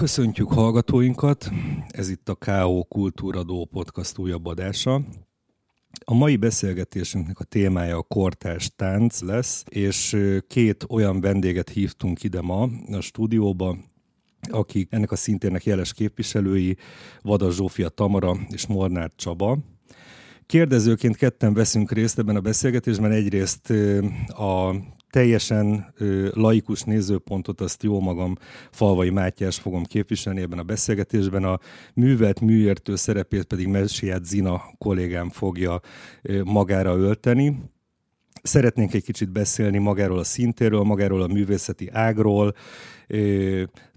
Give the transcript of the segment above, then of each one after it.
Köszöntjük hallgatóinkat, ez itt a K.O. Kultúradó podcast újabb adása. A mai beszélgetésünknek a témája a kortárs tánc lesz, és két olyan vendéget hívtunk ide ma a stúdióba, akik ennek a szintérnek jeles képviselői, Vada Zsófia Tamara és Molnár Csaba. Kérdezőként ketten veszünk részt ebben a beszélgetésben. Egyrészt a teljesen laikus nézőpontot azt jó magam Falvai Mátyás fogom képviselni ebben a beszélgetésben, a művelt műértő szerepét pedig Messiát Zina kollégám fogja magára ölteni. Szeretnénk egy kicsit beszélni magáról a szintéről, magáról a művészeti ágról,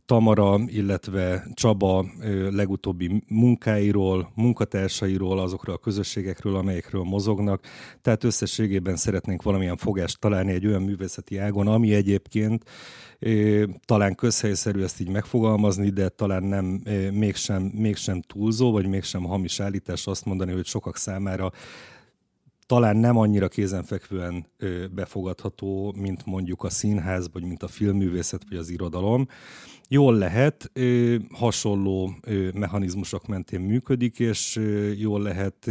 Tamara, illetve Csaba legutóbbi munkáiról, munkatársairól, azokról a közösségekről, amelyekről mozognak. Tehát összességében szeretnénk valamilyen fogást találni egy olyan művészeti ágon, ami egyébként talán közhelyszerű ezt így megfogalmazni, de talán nem mégsem, mégsem túlzó, vagy mégsem hamis állítás azt mondani, hogy sokak számára talán nem annyira kézenfekvően befogadható, mint mondjuk a színház, vagy mint a filmművészet, vagy az irodalom. Jól lehet, hasonló mechanizmusok mentén működik, és jól lehet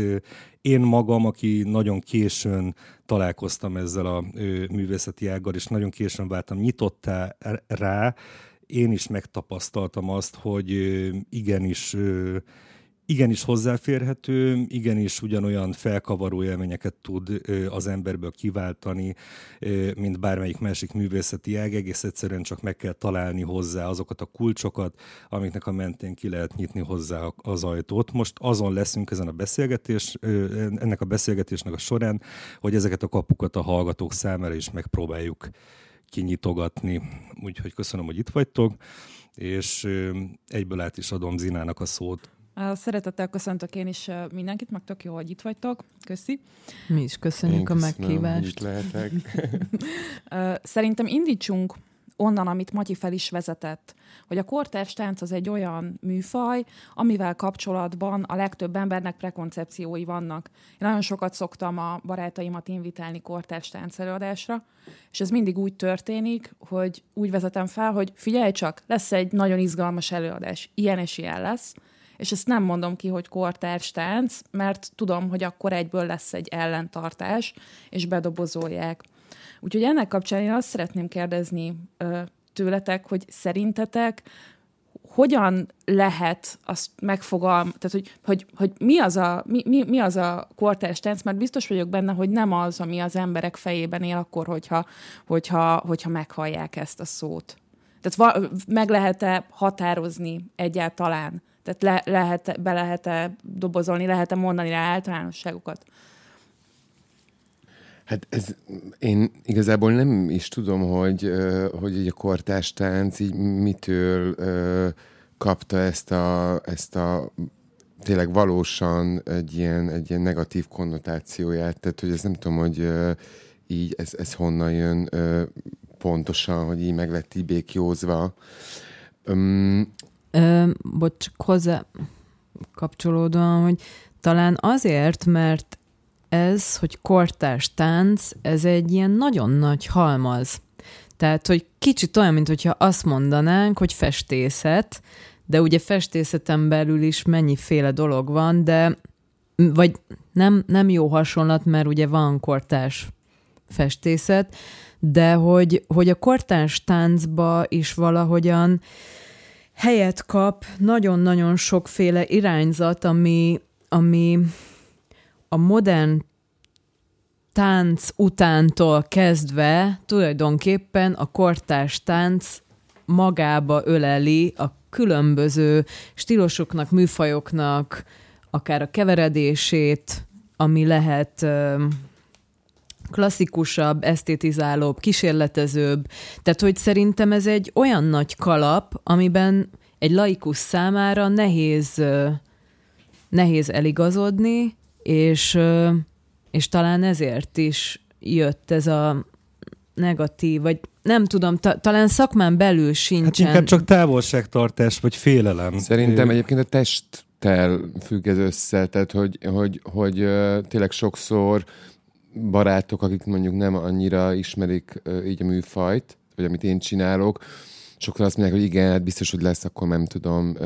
én magam, aki nagyon későn találkoztam ezzel a művészeti ággal, és nagyon későn váltam nyitottá rá, én is megtapasztaltam azt, hogy igenis igenis hozzáférhető, igenis ugyanolyan felkavaró élményeket tud az emberből kiváltani, mint bármelyik másik művészeti ág, egész egyszerűen csak meg kell találni hozzá azokat a kulcsokat, amiknek a mentén ki lehet nyitni hozzá az ajtót. Most azon leszünk ezen a beszélgetés, ennek a beszélgetésnek a során, hogy ezeket a kapukat a hallgatók számára is megpróbáljuk kinyitogatni. Úgyhogy köszönöm, hogy itt vagytok, és egyből át is adom Zinának a szót. Szeretettel köszöntök én is mindenkit, meg tök jó, hogy itt vagytok. Köszi. Mi is köszönjük én a meghívást. Itt lehetek. Szerintem indítsunk onnan, amit Matyi fel is vezetett, hogy a kortárs tánc az egy olyan műfaj, amivel kapcsolatban a legtöbb embernek prekoncepciói vannak. Én nagyon sokat szoktam a barátaimat invitálni kortárs tánc előadásra, és ez mindig úgy történik, hogy úgy vezetem fel, hogy figyelj csak, lesz egy nagyon izgalmas előadás, ilyen és ilyen lesz, és ezt nem mondom ki, hogy kortárs tánc, mert tudom, hogy akkor egyből lesz egy ellentartás, és bedobozolják. Úgyhogy ennek kapcsán én azt szeretném kérdezni tőletek, hogy szerintetek hogyan lehet azt megfogalmazni, tehát hogy, hogy, hogy mi, az a, mi, mi, mi az a kortárs tánc, mert biztos vagyok benne, hogy nem az, ami az emberek fejében él akkor, hogyha, hogyha, hogyha meghallják ezt a szót. Tehát va, meg lehet-e határozni egyáltalán tehát le, lehet, be lehet-e dobozolni, lehet-e mondani rá általánosságokat? Hát ez, én igazából nem is tudom, hogy, hogy a kortás tánc így mitől kapta ezt a, ezt a tényleg valósan egy ilyen, egy ilyen negatív konnotációját, tehát hogy ez nem tudom, hogy így ez, ez honnan jön pontosan, hogy így meg lett így békjózva. Ö, bocs, csak hozzá kapcsolódóan, hogy talán azért, mert ez, hogy kortárs tánc, ez egy ilyen nagyon nagy halmaz. Tehát, hogy kicsit olyan, mint hogyha azt mondanánk, hogy festészet, de ugye festészeten belül is mennyiféle dolog van, de vagy nem, nem jó hasonlat, mert ugye van kortárs festészet, de hogy, hogy a kortárs táncba is valahogyan helyet kap nagyon-nagyon sokféle irányzat, ami, ami a modern tánc utántól kezdve tulajdonképpen a kortárs tánc magába öleli a különböző stílusoknak, műfajoknak, akár a keveredését, ami lehet klasszikusabb, esztétizálóbb, kísérletezőbb. Tehát, hogy szerintem ez egy olyan nagy kalap, amiben egy laikus számára nehéz, nehéz eligazodni, és, és talán ezért is jött ez a negatív, vagy nem tudom, ta, talán szakmán belül sincsen. Hát inkább csak távolságtartás, vagy félelem. Szerintem egyébként a testtel függ ez össze, tehát hogy, hogy, hogy tényleg sokszor barátok, akik mondjuk nem annyira ismerik így a műfajt, vagy amit én csinálok, sokan azt mondják, hogy igen, hát biztos, hogy lesz akkor nem tudom,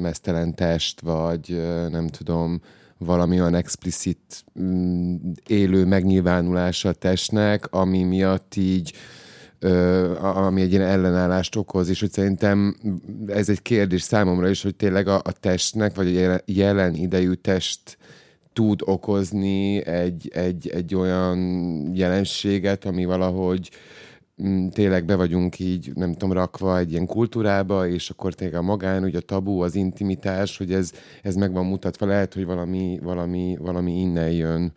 mesztelen test, vagy nem tudom, valami olyan explicit mm, élő megnyilvánulása a testnek, ami miatt így ami egy ilyen ellenállást okoz, és hogy szerintem ez egy kérdés számomra is, hogy tényleg a, a testnek, vagy a jelen idejű test tud okozni egy, egy, egy olyan jelenséget, ami valahogy mm, tényleg be vagyunk így, nem tudom, rakva egy ilyen kultúrába, és akkor tényleg a magán, ugye a tabu, az intimitás, hogy ez, ez meg van mutatva, lehet, hogy valami, valami, valami innen jön.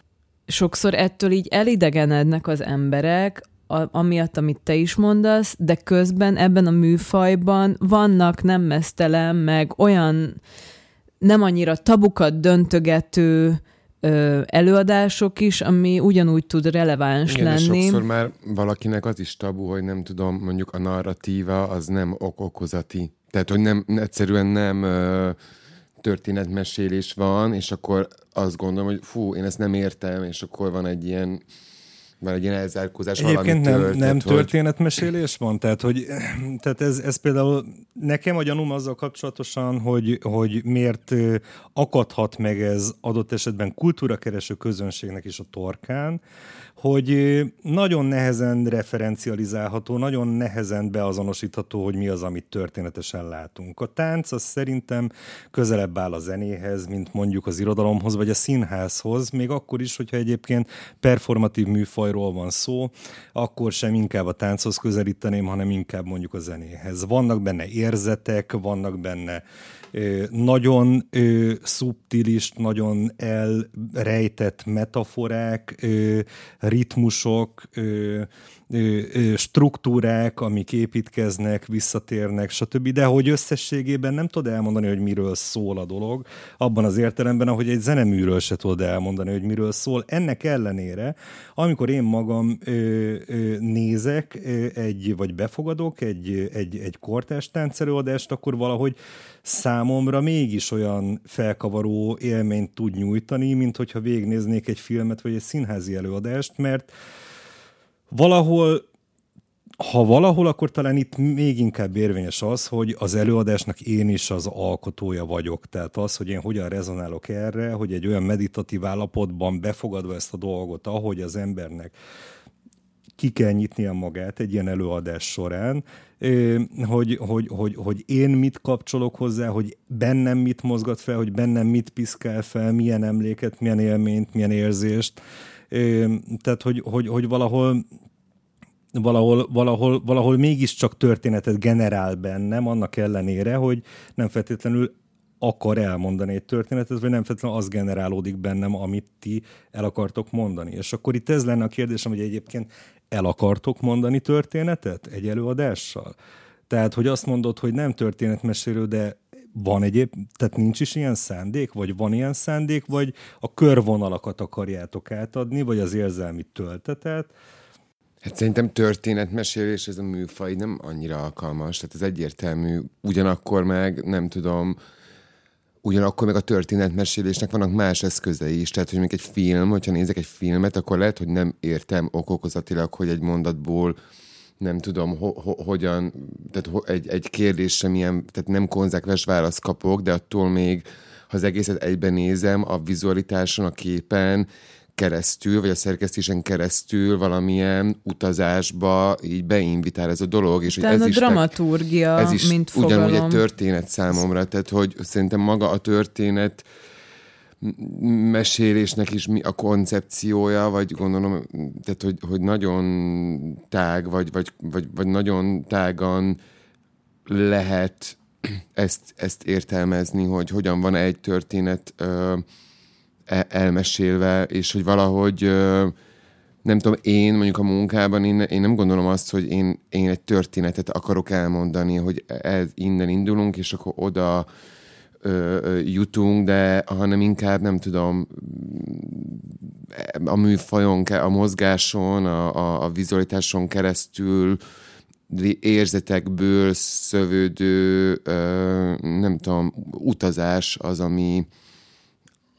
Sokszor ettől így elidegenednek az emberek, a, amiatt, amit te is mondasz, de közben ebben a műfajban vannak nem mesztelen, meg olyan nem annyira tabukat döntögető ö, előadások is, ami ugyanúgy tud releváns Igen, lenni. sokszor már valakinek az is tabu, hogy nem tudom, mondjuk a narratíva az nem ok-okozati. Tehát, hogy nem, egyszerűen nem ö, történetmesélés van, és akkor azt gondolom, hogy fú, én ezt nem értem, és akkor van egy ilyen van egy ilyen elzárkózás Egyébként nem, tört, nem hogy... történetmesélés van? Tehát, hogy, tehát ez, ez például nekem a gyanúm azzal kapcsolatosan, hogy, hogy miért akadhat meg ez adott esetben kultúrakereső közönségnek is a torkán, hogy nagyon nehezen referencializálható, nagyon nehezen beazonosítható, hogy mi az, amit történetesen látunk. A tánc az szerintem közelebb áll a zenéhez, mint mondjuk az irodalomhoz, vagy a színházhoz, még akkor is, hogyha egyébként performatív műfajról van szó, akkor sem inkább a tánchoz közelíteném, hanem inkább mondjuk a zenéhez. Vannak benne érzetek, vannak benne nagyon szubtilis, nagyon elrejtett metaforák, ritmusok, struktúrák, amik építkeznek, visszatérnek, stb. De hogy összességében nem tudod elmondani, hogy miről szól a dolog, abban az értelemben, ahogy egy zeneműről se tudod elmondani, hogy miről szól. Ennek ellenére, amikor én magam ö, ö, nézek ö, egy, vagy befogadok egy, egy, egy kortás táncerőadást, akkor valahogy számomra mégis olyan felkavaró élményt tud nyújtani, mint hogyha végnéznék egy filmet, vagy egy színházi előadást, mert valahol ha valahol, akkor talán itt még inkább érvényes az, hogy az előadásnak én is az alkotója vagyok. Tehát az, hogy én hogyan rezonálok erre, hogy egy olyan meditatív állapotban befogadva ezt a dolgot, ahogy az embernek ki kell nyitnia magát egy ilyen előadás során, hogy, hogy, hogy, hogy én mit kapcsolok hozzá, hogy bennem mit mozgat fel, hogy bennem mit piszkál fel, milyen emléket, milyen élményt, milyen érzést. Tehát, hogy, hogy, hogy valahol valahol, valahol, valahol mégiscsak történetet generál bennem, annak ellenére, hogy nem feltétlenül akar elmondani egy történetet, vagy nem feltétlenül az generálódik bennem, amit ti el akartok mondani. És akkor itt ez lenne a kérdésem, hogy egyébként el akartok mondani történetet egy előadással? Tehát, hogy azt mondod, hogy nem történetmesélő, de van egyéb, tehát nincs is ilyen szándék, vagy van ilyen szándék, vagy a körvonalakat akarjátok átadni, vagy az érzelmi töltetet, Hát szerintem történetmesélés ez a műfaj nem annyira alkalmas, tehát ez egyértelmű. Ugyanakkor meg nem tudom, ugyanakkor meg a történetmesélésnek vannak más eszközei is. Tehát, hogy még egy film, hogyha nézek egy filmet, akkor lehet, hogy nem értem okokozatilag, hogy egy mondatból nem tudom, ho- ho- hogyan, tehát ho- egy, egy kérdésre milyen, tehát nem konzekvens választ kapok, de attól még, ha az egészet egyben nézem, a vizualitáson, a képen, keresztül, vagy a szerkesztésen keresztül valamilyen utazásba így beinvitál ez a dolog. És hogy ez a is dramaturgia, ez is mint fogalom. ugyanúgy egy történet számomra, tehát hogy szerintem maga a történet mesélésnek is mi a koncepciója, vagy gondolom, tehát hogy, hogy nagyon tág, vagy, vagy, vagy, vagy nagyon tágan lehet ezt, ezt értelmezni, hogy hogyan van egy történet ö, elmesélve, és hogy valahogy nem tudom, én mondjuk a munkában, én, én nem gondolom azt, hogy én, én egy történetet akarok elmondani, hogy ez, innen indulunk, és akkor oda ö, jutunk, de hanem inkább nem tudom, a műfajon, a mozgáson, a, a, a vizualitáson keresztül érzetekből szövődő, ö, nem tudom, utazás az, ami,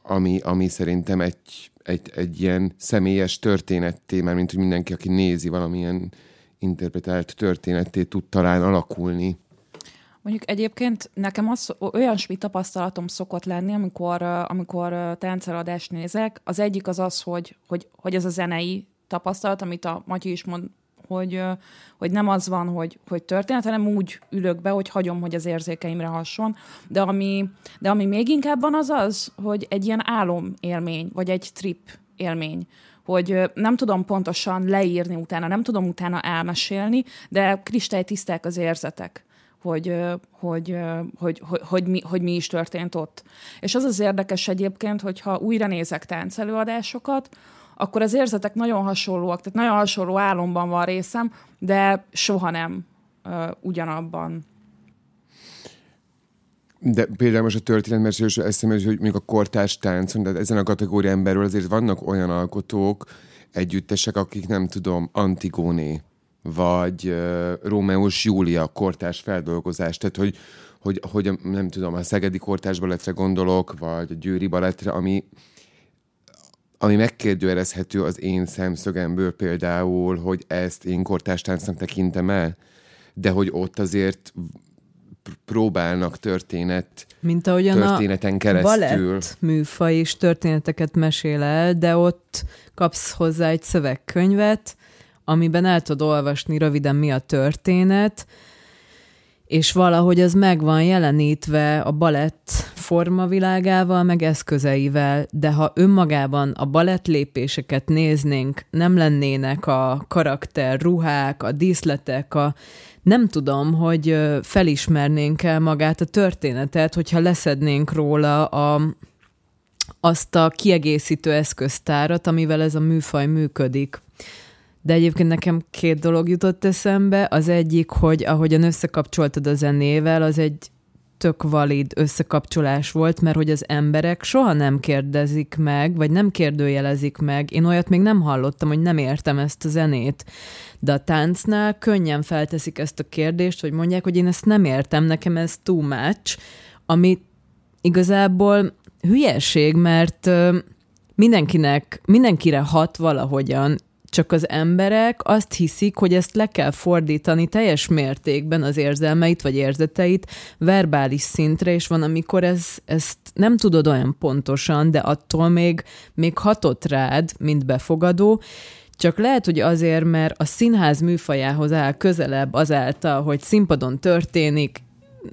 ami, ami szerintem egy, egy, egy ilyen személyes történetté, mert mint hogy mindenki, aki nézi valamilyen interpretált történetté tud talán alakulni. Mondjuk egyébként nekem az, olyasmi tapasztalatom szokott lenni, amikor, amikor tánceladást nézek. Az egyik az az, hogy, hogy, hogy ez a zenei tapasztalat, amit a Matyi is mond, hogy, hogy nem az van, hogy, hogy történet, hanem úgy ülök be, hogy hagyom, hogy az érzékeimre hasson. De ami, de ami még inkább van, az az, hogy egy ilyen álom élmény, vagy egy trip élmény hogy nem tudom pontosan leírni utána, nem tudom utána elmesélni, de kristálytiszták az érzetek hogy, hogy, hogy, hogy, hogy, mi, hogy mi is történt ott. És az az érdekes egyébként, hogyha újra nézek táncelőadásokat, akkor az érzetek nagyon hasonlóak, tehát nagyon hasonló álomban van részem, de soha nem uh, ugyanabban. De például most a történetmesélés eszembe, hogy mondjuk a kortárs táncon, tehát ezen a kategórián belül azért vannak olyan alkotók, együttesek, akik nem tudom, Antigóné, vagy uh, Rómeus Júlia kortárs feldolgozás, tehát hogy, hogy, hogy nem tudom, a Szegedi kortárs balettre gondolok, vagy a Győri balettre, ami ami megkérdőjelezhető az én szemszögemből például, hogy ezt én kortástáncnak tekintem el, de hogy ott azért próbálnak történet, Mint ahogyan történeten a keresztül. balett műfaj is történeteket mesél el, de ott kapsz hozzá egy szövegkönyvet, amiben el tudod olvasni röviden mi a történet, és valahogy az meg van jelenítve a balett formavilágával, meg eszközeivel, de ha önmagában a balett lépéseket néznénk, nem lennének a karakter, ruhák, a díszletek, a nem tudom, hogy felismernénk el magát a történetet, hogyha leszednénk róla a, azt a kiegészítő eszköztárat, amivel ez a műfaj működik. De egyébként nekem két dolog jutott eszembe. Az egyik, hogy ahogyan összekapcsoltad a zenével, az egy tök valid összekapcsolás volt, mert hogy az emberek soha nem kérdezik meg, vagy nem kérdőjelezik meg. Én olyat még nem hallottam, hogy nem értem ezt a zenét. De a táncnál könnyen felteszik ezt a kérdést, hogy mondják, hogy én ezt nem értem, nekem ez too much, ami igazából hülyeség, mert mindenkinek, mindenkire hat valahogyan, csak az emberek azt hiszik, hogy ezt le kell fordítani teljes mértékben az érzelmeit vagy érzeteit verbális szintre, és van, amikor ez, ezt nem tudod olyan pontosan, de attól még, még hatott rád, mint befogadó, csak lehet, hogy azért, mert a színház műfajához áll közelebb azáltal, hogy színpadon történik,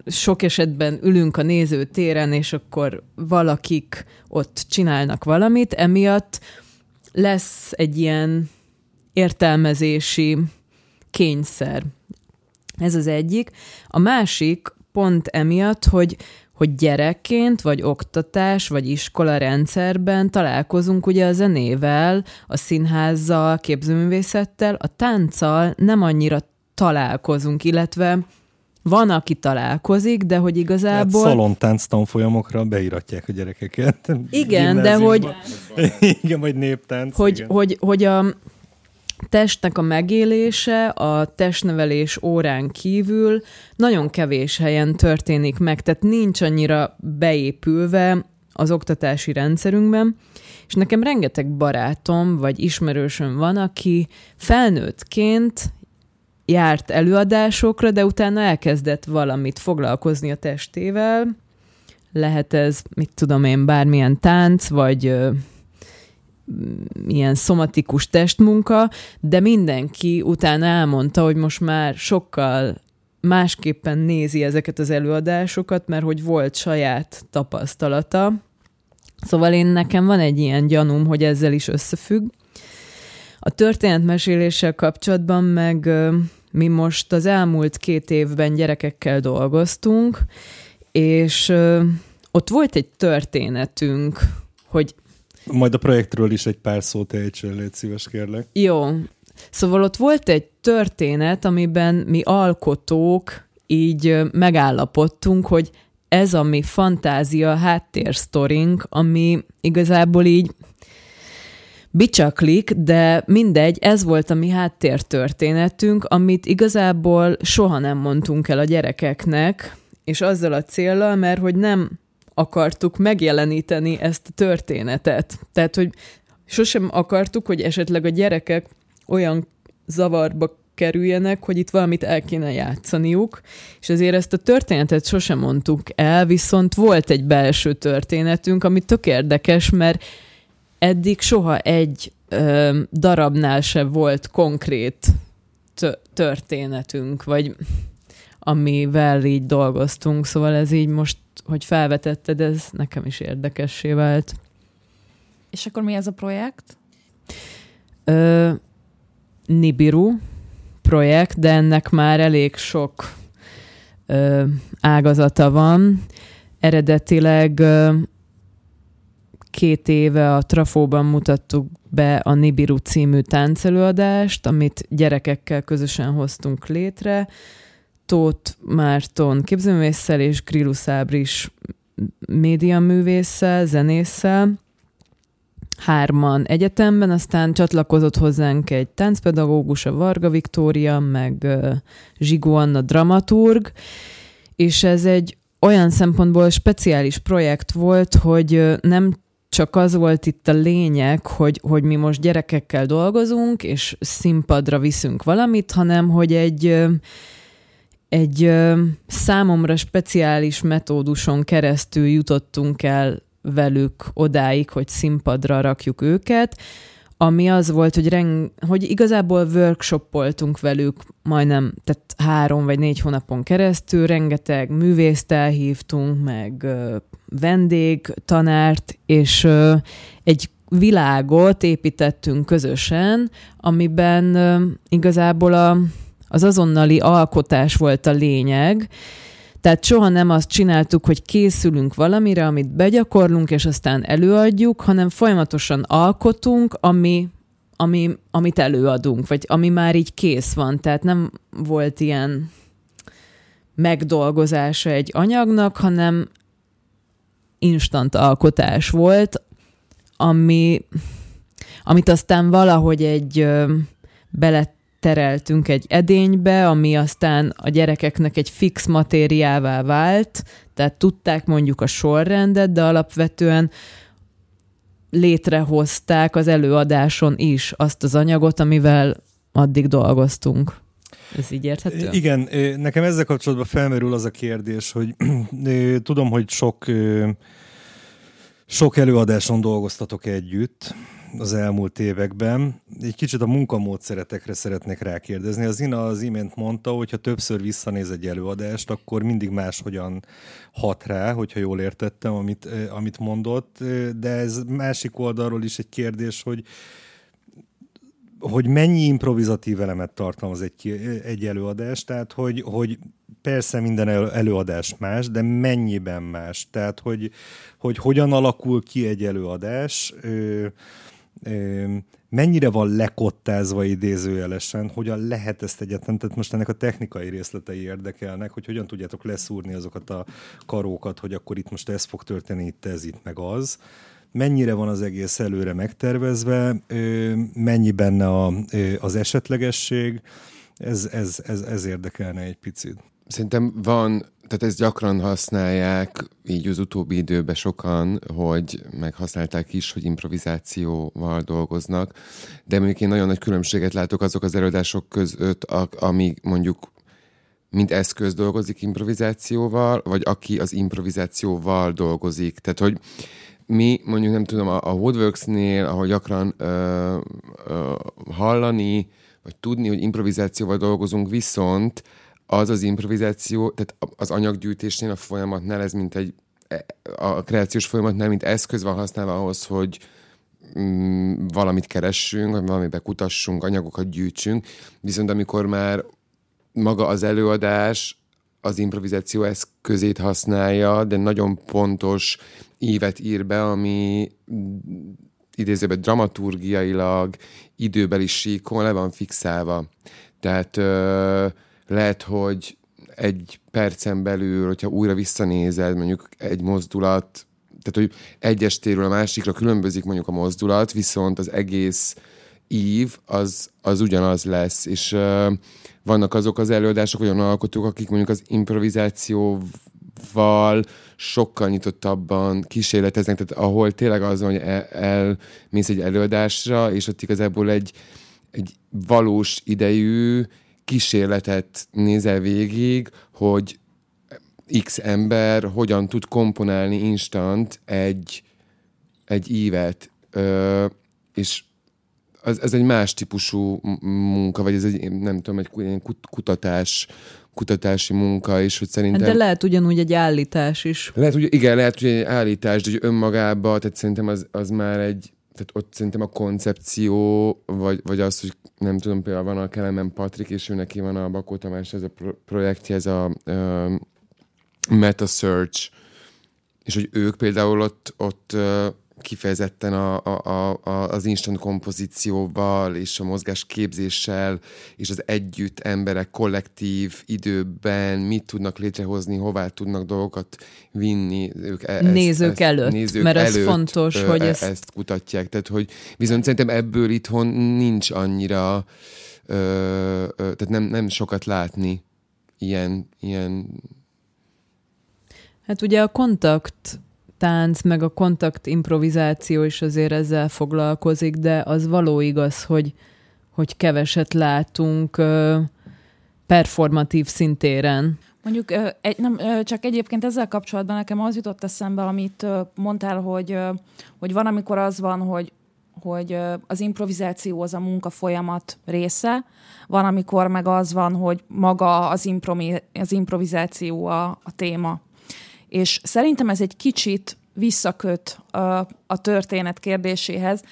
sok esetben ülünk a nézőtéren, és akkor valakik ott csinálnak valamit, emiatt lesz egy ilyen értelmezési kényszer. Ez az egyik. A másik pont emiatt, hogy hogy gyerekként, vagy oktatás, vagy iskola rendszerben találkozunk ugye a zenével, a színházzal, képzőművészettel, a tánccal nem annyira találkozunk, illetve van, aki találkozik, de hogy igazából... Hát szalontánc tanfolyamokra beiratják a gyerekeket. Igen, de hogy... igen, vagy néptánc. Hogy, igen. hogy, hogy a, testnek a megélése a testnevelés órán kívül nagyon kevés helyen történik meg, tehát nincs annyira beépülve az oktatási rendszerünkben, és nekem rengeteg barátom vagy ismerősöm van, aki felnőttként járt előadásokra, de utána elkezdett valamit foglalkozni a testével. Lehet ez, mit tudom én, bármilyen tánc, vagy ilyen szomatikus testmunka, de mindenki utána elmondta, hogy most már sokkal másképpen nézi ezeket az előadásokat, mert hogy volt saját tapasztalata. Szóval én nekem van egy ilyen gyanúm, hogy ezzel is összefügg. A történetmeséléssel kapcsolatban meg mi most az elmúlt két évben gyerekekkel dolgoztunk, és ott volt egy történetünk, hogy majd a projektről is egy pár szót ejtsél, légy szíves, kérlek. Jó. Szóval ott volt egy történet, amiben mi alkotók így megállapodtunk, hogy ez a mi fantázia háttérsztorink, ami igazából így bicsaklik, de mindegy, ez volt a mi háttértörténetünk, amit igazából soha nem mondtunk el a gyerekeknek, és azzal a célral, mert hogy nem akartuk megjeleníteni ezt a történetet. Tehát, hogy sosem akartuk, hogy esetleg a gyerekek olyan zavarba kerüljenek, hogy itt valamit el kéne játszaniuk, és ezért ezt a történetet sosem mondtuk el, viszont volt egy belső történetünk, ami tök érdekes, mert eddig soha egy ö, darabnál se volt konkrét történetünk, vagy amivel így dolgoztunk, szóval ez így most, hogy felvetetted, ez nekem is érdekessé vált. És akkor mi ez a projekt? Ö, Nibiru projekt, de ennek már elég sok ö, ágazata van. Eredetileg ö, két éve a Trafóban mutattuk be a Nibiru című táncelőadást, amit gyerekekkel közösen hoztunk létre. Tóth Márton képzőművésszel és Grillus Ábris médiaművésszel, zenésszel. Hárman egyetemben, aztán csatlakozott hozzánk egy táncpedagógus, a Varga Viktória, meg Zsigó Anna dramaturg, és ez egy olyan szempontból speciális projekt volt, hogy nem csak az volt itt a lényeg, hogy, hogy mi most gyerekekkel dolgozunk, és színpadra viszünk valamit, hanem hogy egy, egy számomra speciális metóduson keresztül jutottunk el velük odáig, hogy színpadra rakjuk őket, ami az volt, hogy, reng, hogy igazából workshopoltunk velük majdnem, tehát három vagy négy hónapon keresztül, rengeteg művészt elhívtunk, meg vendég, tanárt, és egy világot építettünk közösen, amiben igazából a, az azonnali alkotás volt a lényeg, tehát soha nem azt csináltuk, hogy készülünk valamire, amit begyakorlunk, és aztán előadjuk, hanem folyamatosan alkotunk, ami, ami, amit előadunk, vagy ami már így kész van. Tehát nem volt ilyen megdolgozása egy anyagnak, hanem instant alkotás volt, ami, amit aztán valahogy egy ö, beletereltünk egy edénybe, ami aztán a gyerekeknek egy fix matériává vált, tehát tudták mondjuk a sorrendet, de alapvetően létrehozták az előadáson is azt az anyagot, amivel addig dolgoztunk. Ez így érthető? Igen, nekem ezzel kapcsolatban felmerül az a kérdés, hogy tudom, hogy sok, sok előadáson dolgoztatok együtt az elmúlt években. Egy kicsit a munkamódszeretekre szeretnék rákérdezni. Az Ina az imént mondta, hogy ha többször visszanéz egy előadást, akkor mindig máshogyan hat rá, hogyha jól értettem, amit, amit mondott. De ez másik oldalról is egy kérdés, hogy hogy mennyi improvizatív elemet tartalmaz egy, egy előadás, tehát hogy, hogy persze minden előadás más, de mennyiben más, tehát hogy, hogy hogyan alakul ki egy előadás, mennyire van lekottázva idézőjelesen, hogyan lehet ezt egyetlen, tehát most ennek a technikai részletei érdekelnek, hogy hogyan tudjátok leszúrni azokat a karókat, hogy akkor itt most ez fog történni, itt ez, itt meg az. Mennyire van az egész előre megtervezve, mennyi benne a, az esetlegesség, ez, ez, ez, ez érdekelne egy picit. Szerintem van, tehát ezt gyakran használják így az utóbbi időben sokan, hogy meghasználták is, hogy improvizációval dolgoznak, de mondjuk én nagyon nagy különbséget látok azok az előadások között, amíg mondjuk mint eszköz dolgozik improvizációval, vagy aki az improvizációval dolgozik. Tehát, hogy mi mondjuk nem tudom, a, a Woodworks-nél, ahol gyakran ö, ö, hallani, vagy tudni, hogy improvizációval dolgozunk, viszont az az improvizáció, tehát az anyaggyűjtésnél, a folyamatnál ez mint egy, e, a kreációs folyamatnál, mint eszköz van használva ahhoz, hogy mm, valamit keressünk, vagy valamibe kutassunk, anyagokat gyűjtsünk, viszont amikor már maga az előadás az improvizáció eszközét használja, de nagyon pontos évet ír be, ami idézőben dramaturgiailag, időbeli síkon le van fixálva. Tehát ö, lehet, hogy egy percen belül, hogyha újra visszanézed, mondjuk egy mozdulat, tehát hogy egy estéről a másikra különbözik mondjuk a mozdulat, viszont az egész ív az, az ugyanaz lesz, és ö, vannak azok az előadások, olyan alkotók, akik mondjuk az improvizációval sokkal nyitottabban kísérleteznek, tehát ahol tényleg az hogy el, elmész egy előadásra, és ott igazából egy, egy valós idejű kísérletet nézel végig, hogy X ember hogyan tud komponálni instant egy, egy ívet, ö, és ez, ez egy más típusú munka, vagy ez egy, nem tudom, egy kutatás, kutatási munka is, hogy szerintem... De lehet ugyanúgy egy állítás is. Lehet, hogy, igen, lehet, hogy egy állítás, de hogy önmagában, tehát szerintem az, az már egy, tehát ott szerintem a koncepció, vagy, vagy az, hogy nem tudom, például van a Kelemen Patrik, és ő neki van a Bakó Tamás, ez a projektje, ez a uh, Meta Search, és hogy ők például ott, ott uh, kifejezetten a, a, a, az instant kompozícióval és a mozgás képzéssel és az együtt emberek kollektív időben mit tudnak létrehozni, hová tudnak dolgokat vinni. Ők e- ezt, nézők ezt, előtt, nézők mert ez fontos, ö, hogy e- ezt... ezt kutatják. Tehát, hogy viszont szerintem ebből itthon nincs annyira ö, ö, tehát nem, nem sokat látni ilyen, ilyen Hát ugye a kontakt tánc, meg a kontakt improvizáció is azért ezzel foglalkozik, de az való igaz, hogy, hogy keveset látunk performatív szintéren. Mondjuk egy, nem, csak egyébként ezzel kapcsolatban nekem az jutott eszembe, amit mondtál, hogy, hogy van, amikor az van, hogy, hogy az improvizáció az a munka folyamat része, van, amikor meg az van, hogy maga az, improvizáció a, a téma. És szerintem ez egy kicsit visszaköt a, a történet kérdéséhez,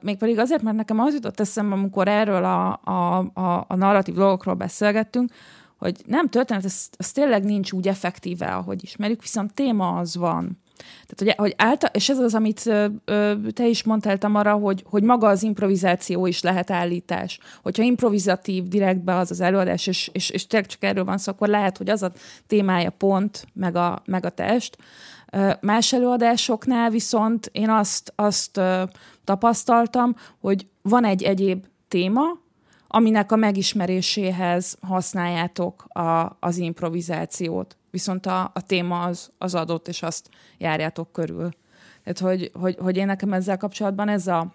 mégpedig azért, mert nekem az jutott eszembe, amikor erről a, a, a, a narratív dolgokról beszélgettünk, hogy nem történet, ez, ez tényleg nincs úgy effektíve, ahogy ismerjük, viszont téma az van. Tehát, hogy, hogy által, és ez az, amit ö, te is mondtál arra, hogy, hogy maga az improvizáció is lehet állítás. Hogyha improvizatív direktbe az az előadás, és, és, és tényleg csak erről van szó, akkor lehet, hogy az a témája pont, meg a, meg a test. Más előadásoknál viszont én azt, azt tapasztaltam, hogy van egy egyéb téma, aminek a megismeréséhez használjátok a, az improvizációt. Viszont a, a téma az, az adott, és azt járjátok körül. Tehát, hogy, hogy, hogy én nekem ezzel kapcsolatban ez a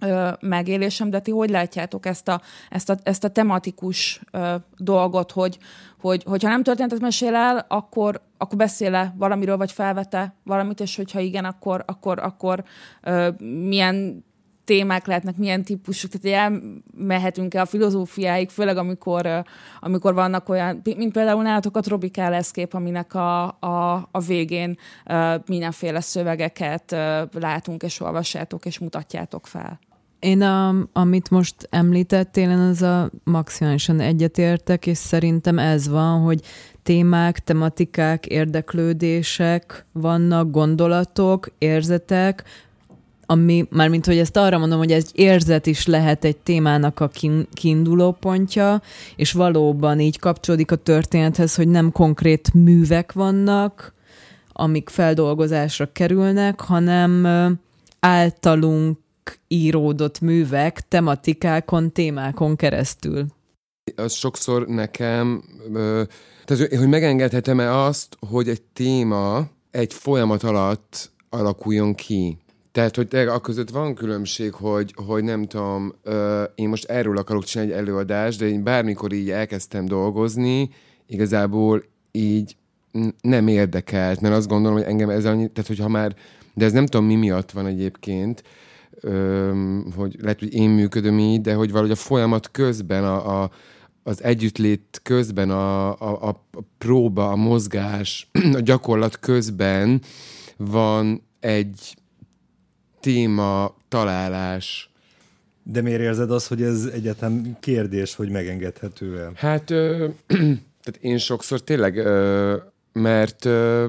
ö, megélésem, de ti hogy látjátok ezt a, ezt a, ezt a tematikus ö, dolgot, hogy, hogy hogyha nem történetet mesél el, akkor, akkor beszél-e valamiről, vagy felvete valamit, és hogyha igen, akkor, akkor, akkor ö, milyen témák lehetnek, milyen típusú, tehát elmehetünk el a filozófiáig, főleg amikor, amikor vannak olyan, mint például nálatok a Tropical Escape, aminek a, a, a végén mindenféle szövegeket látunk és olvassátok és mutatjátok fel. Én, a, amit most említettél, én az a maximálisan egyetértek, és szerintem ez van, hogy témák, tematikák, érdeklődések vannak, gondolatok, érzetek, ami, mármint hogy ezt arra mondom, hogy egy érzet is lehet egy témának a kiinduló pontja, és valóban így kapcsolódik a történethez, hogy nem konkrét művek vannak, amik feldolgozásra kerülnek, hanem általunk íródott művek tematikákon, témákon keresztül. Az sokszor nekem, tehát, hogy megengedhetem-e azt, hogy egy téma egy folyamat alatt alakuljon ki. Tehát, hogy a között van különbség, hogy, hogy nem tudom, én most erről akarok csinálni egy előadást, de én bármikor így elkezdtem dolgozni, igazából így nem érdekelt, mert azt gondolom, hogy engem ez annyi, tehát hogyha már, de ez nem tudom mi miatt van egyébként, hogy lehet, hogy én működöm így, de hogy valahogy a folyamat közben, a, a, az együttlét közben, a, a, a próba, a mozgás, a gyakorlat közben van egy téma találás. De miért érzed azt, hogy ez egyetem kérdés, hogy megengedhető-e? Hát, ö, tehát én sokszor tényleg, ö, mert ö,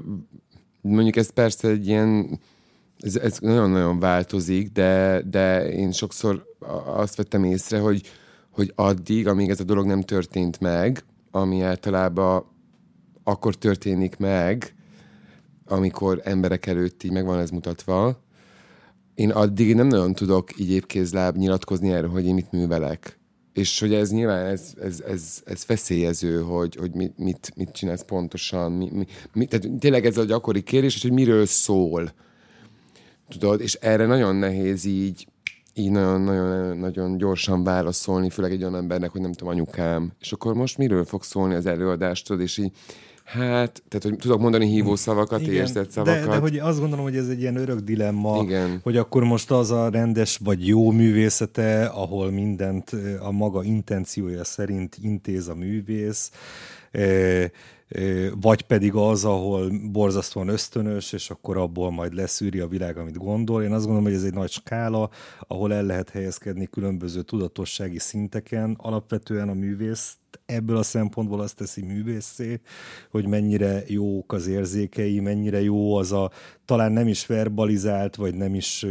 mondjuk ez persze egy ilyen ez, ez nagyon-nagyon változik, de, de én sokszor azt vettem észre, hogy, hogy addig, amíg ez a dolog nem történt meg, ami általában akkor történik meg, amikor emberek előtt így meg van ez mutatva, én addig nem nagyon tudok így épkézláb nyilatkozni erről, hogy én mit művelek. És hogy ez nyilván ez, ez, ez, ez feszélyező, hogy, hogy mit, mit, mit csinálsz pontosan. Mi, mi, mi, tehát tényleg ez a gyakori kérdés, hogy miről szól tudod, és erre nagyon nehéz így, így nagyon, nagyon, nagyon gyorsan válaszolni, főleg egy olyan embernek, hogy nem tudom, anyukám. És akkor most miről fog szólni az előadástod, és így Hát, tehát hogy tudok mondani hívó szavakat, Igen, érzett szavakat. De, de hogy azt gondolom, hogy ez egy ilyen örök dilemma, Igen. hogy akkor most az a rendes vagy jó művészete, ahol mindent a maga intenciója szerint intéz a művész, vagy pedig az, ahol borzasztóan ösztönös, és akkor abból majd leszűri a világ, amit gondol. Én azt gondolom, hogy ez egy nagy skála, ahol el lehet helyezkedni különböző tudatossági szinteken. Alapvetően a művész ebből a szempontból azt teszi művészé, hogy mennyire jók az érzékei, mennyire jó az a talán nem is verbalizált, vagy nem is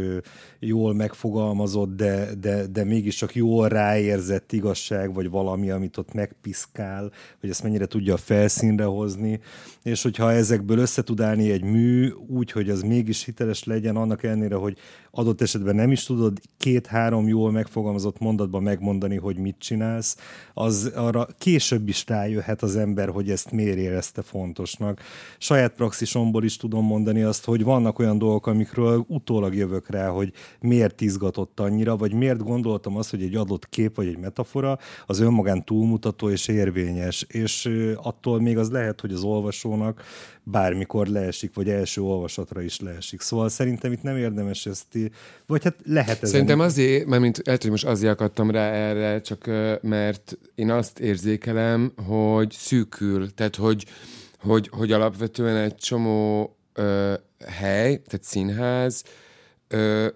jól megfogalmazott, de, de, de mégiscsak jól ráérzett igazság, vagy valami, amit ott megpiszkál, hogy ezt mennyire tudja a felszínre hozni, és hogyha ezekből össze tud állni egy mű úgy, hogy az mégis hiteles legyen, annak ellenére, hogy adott esetben nem is tudod két-három jól megfogalmazott mondatban megmondani, hogy mit csinálsz, az arra később is rájöhet az ember, hogy ezt miért érezte fontosnak. Saját praxisomból is tudom mondani azt, hogy vannak olyan dolgok, amikről utólag jövök rá, hogy miért izgatott annyira, vagy miért gondoltam azt, hogy egy adott kép vagy egy metafora az önmagán túlmutató és érvényes, és attól még az lehet, hogy az olvasónak bármikor leesik, vagy első olvasatra is leesik. Szóval szerintem itt nem érdemes ezt, vagy hát lehet ez. Szerintem azért, mert mint lehet, hogy most azért akadtam rá erre, csak mert én azt érzékelem, hogy szűkül, tehát hogy, hogy, hogy alapvetően egy csomó ö, hely, tehát színház, ö,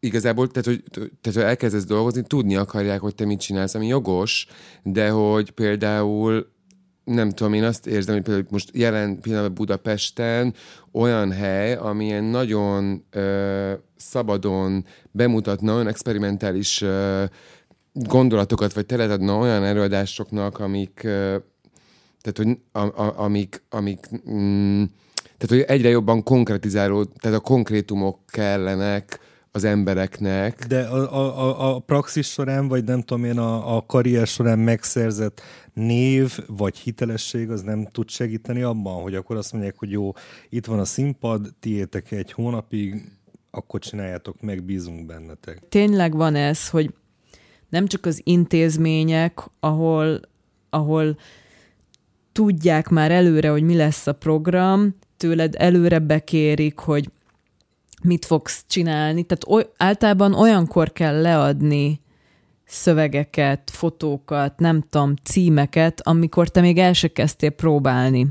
igazából, tehát hogy, tehát, hogy elkezdesz dolgozni, tudni akarják, hogy te mit csinálsz, ami jogos, de hogy például nem tudom, én azt érzem, hogy például most jelen pillanatban Budapesten olyan hely, amilyen nagyon ö, szabadon bemutatna olyan experimentális ö, gondolatokat, vagy teret adna olyan előadásoknak, amik, ö, tehát, hogy a, a, amik, amik mm, tehát, hogy egyre jobban konkretizáló, tehát a konkrétumok kellenek, az embereknek. De a, a, a praxis során, vagy nem tudom én, a, a karrier során megszerzett név vagy hitelesség az nem tud segíteni abban, hogy akkor azt mondják, hogy jó, itt van a színpad, tiétek egy hónapig, akkor csináljátok meg, bízunk bennetek. Tényleg van ez, hogy nem csak az intézmények, ahol, ahol tudják már előre, hogy mi lesz a program, tőled előre bekérik, hogy mit fogsz csinálni. Tehát oly, általában olyankor kell leadni szövegeket, fotókat, nem tudom, címeket, amikor te még el se kezdtél próbálni.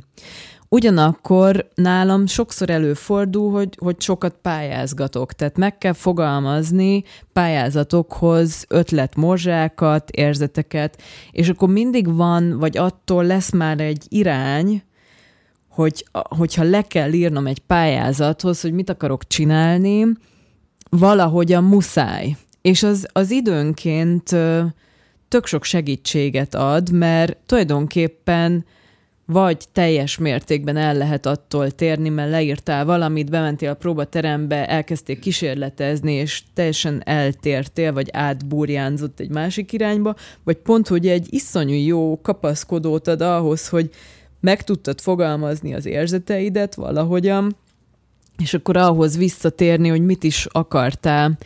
Ugyanakkor nálam sokszor előfordul, hogy, hogy sokat pályázgatok, tehát meg kell fogalmazni pályázatokhoz ötletmorzsákat, érzeteket, és akkor mindig van, vagy attól lesz már egy irány, hogy, hogyha le kell írnom egy pályázathoz, hogy mit akarok csinálni, valahogyan muszáj. És az, az időnként tök sok segítséget ad, mert tulajdonképpen vagy teljes mértékben el lehet attól térni, mert leírtál valamit, bementél a próbaterembe, elkezdtél kísérletezni, és teljesen eltértél, vagy átbúrjánzott egy másik irányba, vagy pont, hogy egy iszonyú jó kapaszkodót ad ahhoz, hogy meg tudtad fogalmazni az érzeteidet valahogyan, és akkor ahhoz visszatérni, hogy mit is akartál.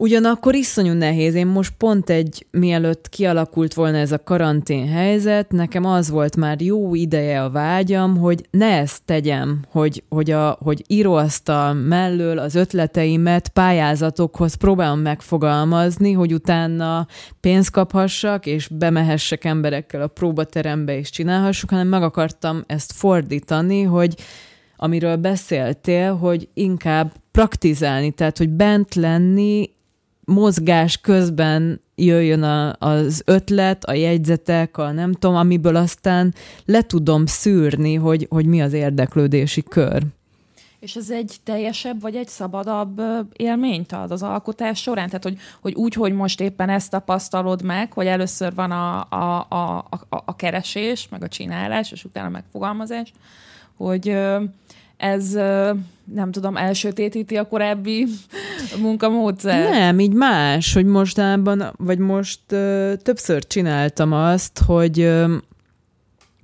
Ugyanakkor iszonyú nehéz. Én most pont egy, mielőtt kialakult volna ez a karantén helyzet, nekem az volt már jó ideje a vágyam, hogy ne ezt tegyem, hogy, hogy, a, hogy íróasztal mellől az ötleteimet pályázatokhoz próbálom megfogalmazni, hogy utána pénzt kaphassak, és bemehessek emberekkel a próbaterembe, és csinálhassuk, hanem meg akartam ezt fordítani, hogy amiről beszéltél, hogy inkább praktizálni, tehát hogy bent lenni, mozgás közben jöjjön a, az ötlet, a jegyzetek, a nem tudom, amiből aztán le tudom szűrni, hogy, hogy mi az érdeklődési kör. És ez egy teljesebb vagy egy szabadabb élményt ad az alkotás során? Tehát, hogy, hogy úgy, hogy most éppen ezt tapasztalod meg, hogy először van a, a, a, a, a keresés, meg a csinálás, és utána megfogalmazás, hogy ez nem tudom, elsötétíti a korábbi munkamódszer? Nem, így más, hogy mostában, vagy most ö, többször csináltam azt, hogy ö,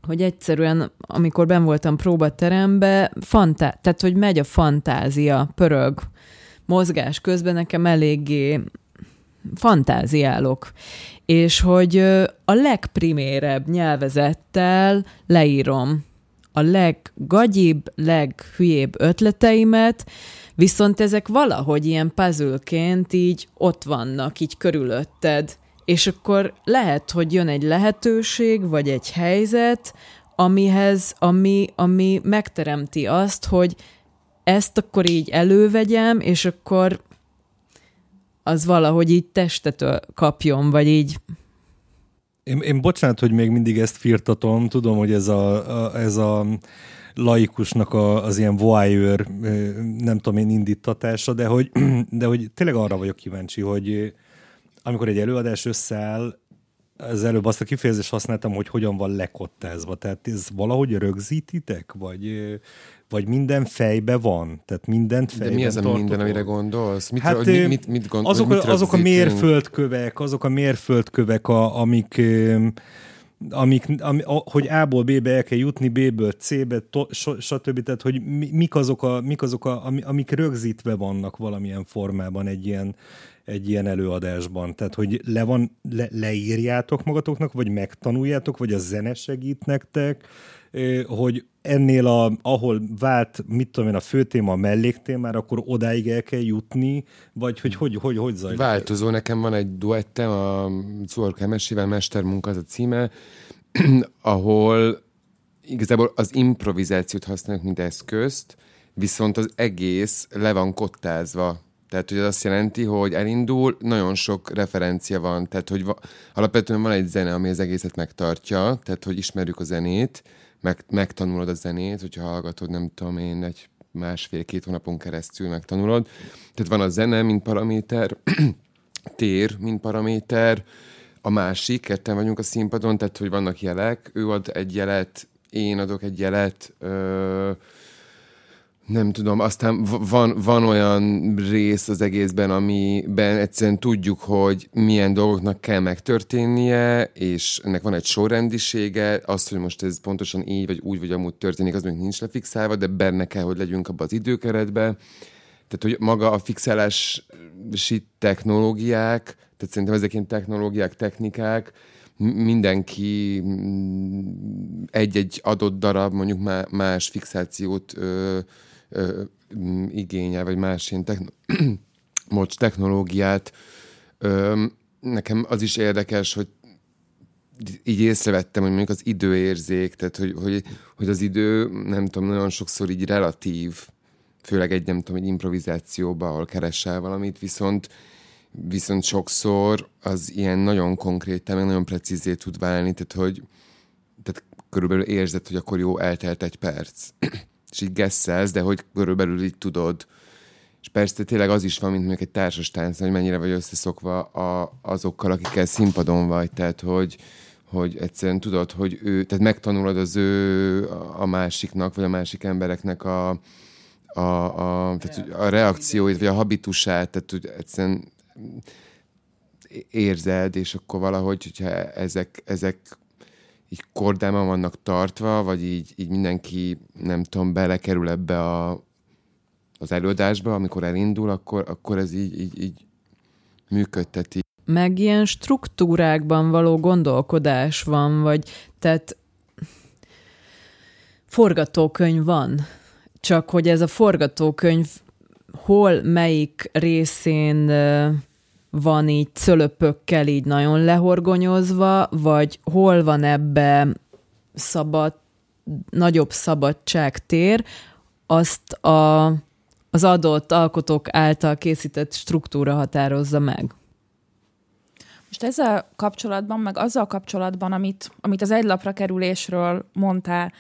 hogy egyszerűen, amikor ben voltam próbaterembe, fantá- tehát, hogy megy a fantázia, pörög, mozgás közben nekem eléggé fantáziálok, és hogy a legprimérebb nyelvezettel leírom a leggagyibb, leghülyébb ötleteimet, viszont ezek valahogy ilyen puzzleként így ott vannak, így körülötted, és akkor lehet, hogy jön egy lehetőség, vagy egy helyzet, amihez, ami, ami megteremti azt, hogy ezt akkor így elővegyem, és akkor az valahogy így testetől kapjon, vagy így én, én bocsánat, hogy még mindig ezt firtatom, tudom, hogy ez a, a, ez a laikusnak a, az ilyen voyeur, nem tudom én, indítatása, de hogy, de hogy tényleg arra vagyok kíváncsi, hogy amikor egy előadás összeáll, az előbb azt a kifejezést használtam, hogy hogyan van lekottázva. Tehát ez valahogy rögzítitek? Vagy, vagy minden fejbe van? Tehát mindent fejben De mi az a minden, amire gondolsz? Mit, hát, mit, mit, mit gond, azok, mit azok a mérföldkövek, azok a mérföldkövek, a, amik amik, ami, a, hogy A-ból B-be el kell jutni, B-ből C-be, to, stb. Tehát, hogy mi, mik azok, a, mik azok a, amik rögzítve vannak valamilyen formában egy ilyen, egy ilyen előadásban? Tehát, hogy le van, le, leírjátok magatoknak, vagy megtanuljátok, vagy a zene segít nektek, hogy ennél, a, ahol vált, mit tudom én, a főtéma a melléktémára, akkor odáig el kell jutni, vagy hogy hogy, hogy, hogy zajlik? Változó, nekem van egy duettem, a Cuor Kemesével, Mestermunka az a címe, ahol igazából az improvizációt használjuk, mint eszközt, viszont az egész le van kottázva. Tehát, hogy az azt jelenti, hogy elindul, nagyon sok referencia van, tehát, hogy va- alapvetően van egy zene, ami az egészet megtartja, tehát, hogy ismerjük a zenét, meg, megtanulod a zenét, hogyha hallgatod, nem tudom én, egy másfél-két hónapon keresztül megtanulod. Tehát van a zene, mint paraméter, tér, mint paraméter, a másik, ketten vagyunk a színpadon, tehát, hogy vannak jelek, ő ad egy jelet, én adok egy jelet, ö- nem tudom, aztán van, van olyan rész az egészben, amiben egyszerűen tudjuk, hogy milyen dolgoknak kell megtörténnie, és ennek van egy sorrendisége, az, hogy most ez pontosan így, vagy úgy, vagy amúgy történik, az még nincs lefixálva, de benne kell, hogy legyünk abban az időkeretbe. Tehát, hogy maga a fixálási technológiák, tehát szerintem ezek ilyen technológiák, technikák, mindenki egy-egy adott darab, mondjuk más fixációt ö, ö, igényel, vagy más ilyen techno- mocs technológiát. Ö, nekem az is érdekes, hogy így észrevettem, hogy mondjuk az időérzék, tehát hogy, hogy, hogy az idő, nem tudom, nagyon sokszor így relatív, főleg egy, nem tudom, egy improvizációba, ahol keresel valamit, viszont viszont sokszor az ilyen nagyon konkrét, meg nagyon precízé tud válni, tehát hogy tehát körülbelül érzed, hogy akkor jó, eltelt egy perc és így gesszelsz, de hogy körülbelül így tudod. És persze tényleg az is van, mint mondjuk egy társas tánc, hogy mennyire vagy összeszokva a, azokkal, akikkel színpadon vagy, tehát hogy, hogy egyszerűen tudod, hogy ő, tehát megtanulod az ő, a másiknak, vagy a másik embereknek a, a, a, tehát a reakcióit, vagy a habitusát, tehát hogy egyszerűen érzed, és akkor valahogy, hogyha ezek, ezek így kordában vannak tartva, vagy így, így mindenki, nem tudom, belekerül ebbe a, az előadásba, amikor elindul, akkor, akkor ez így, így, így működteti. Meg ilyen struktúrákban való gondolkodás van, vagy tehát forgatókönyv van, csak hogy ez a forgatókönyv hol, melyik részén van így cölöpökkel így nagyon lehorgonyozva, vagy hol van ebbe szabad, nagyobb szabadságtér, azt a, az adott alkotók által készített struktúra határozza meg. Most ezzel kapcsolatban, meg azzal kapcsolatban, amit, amit az egy lapra kerülésről mondtál,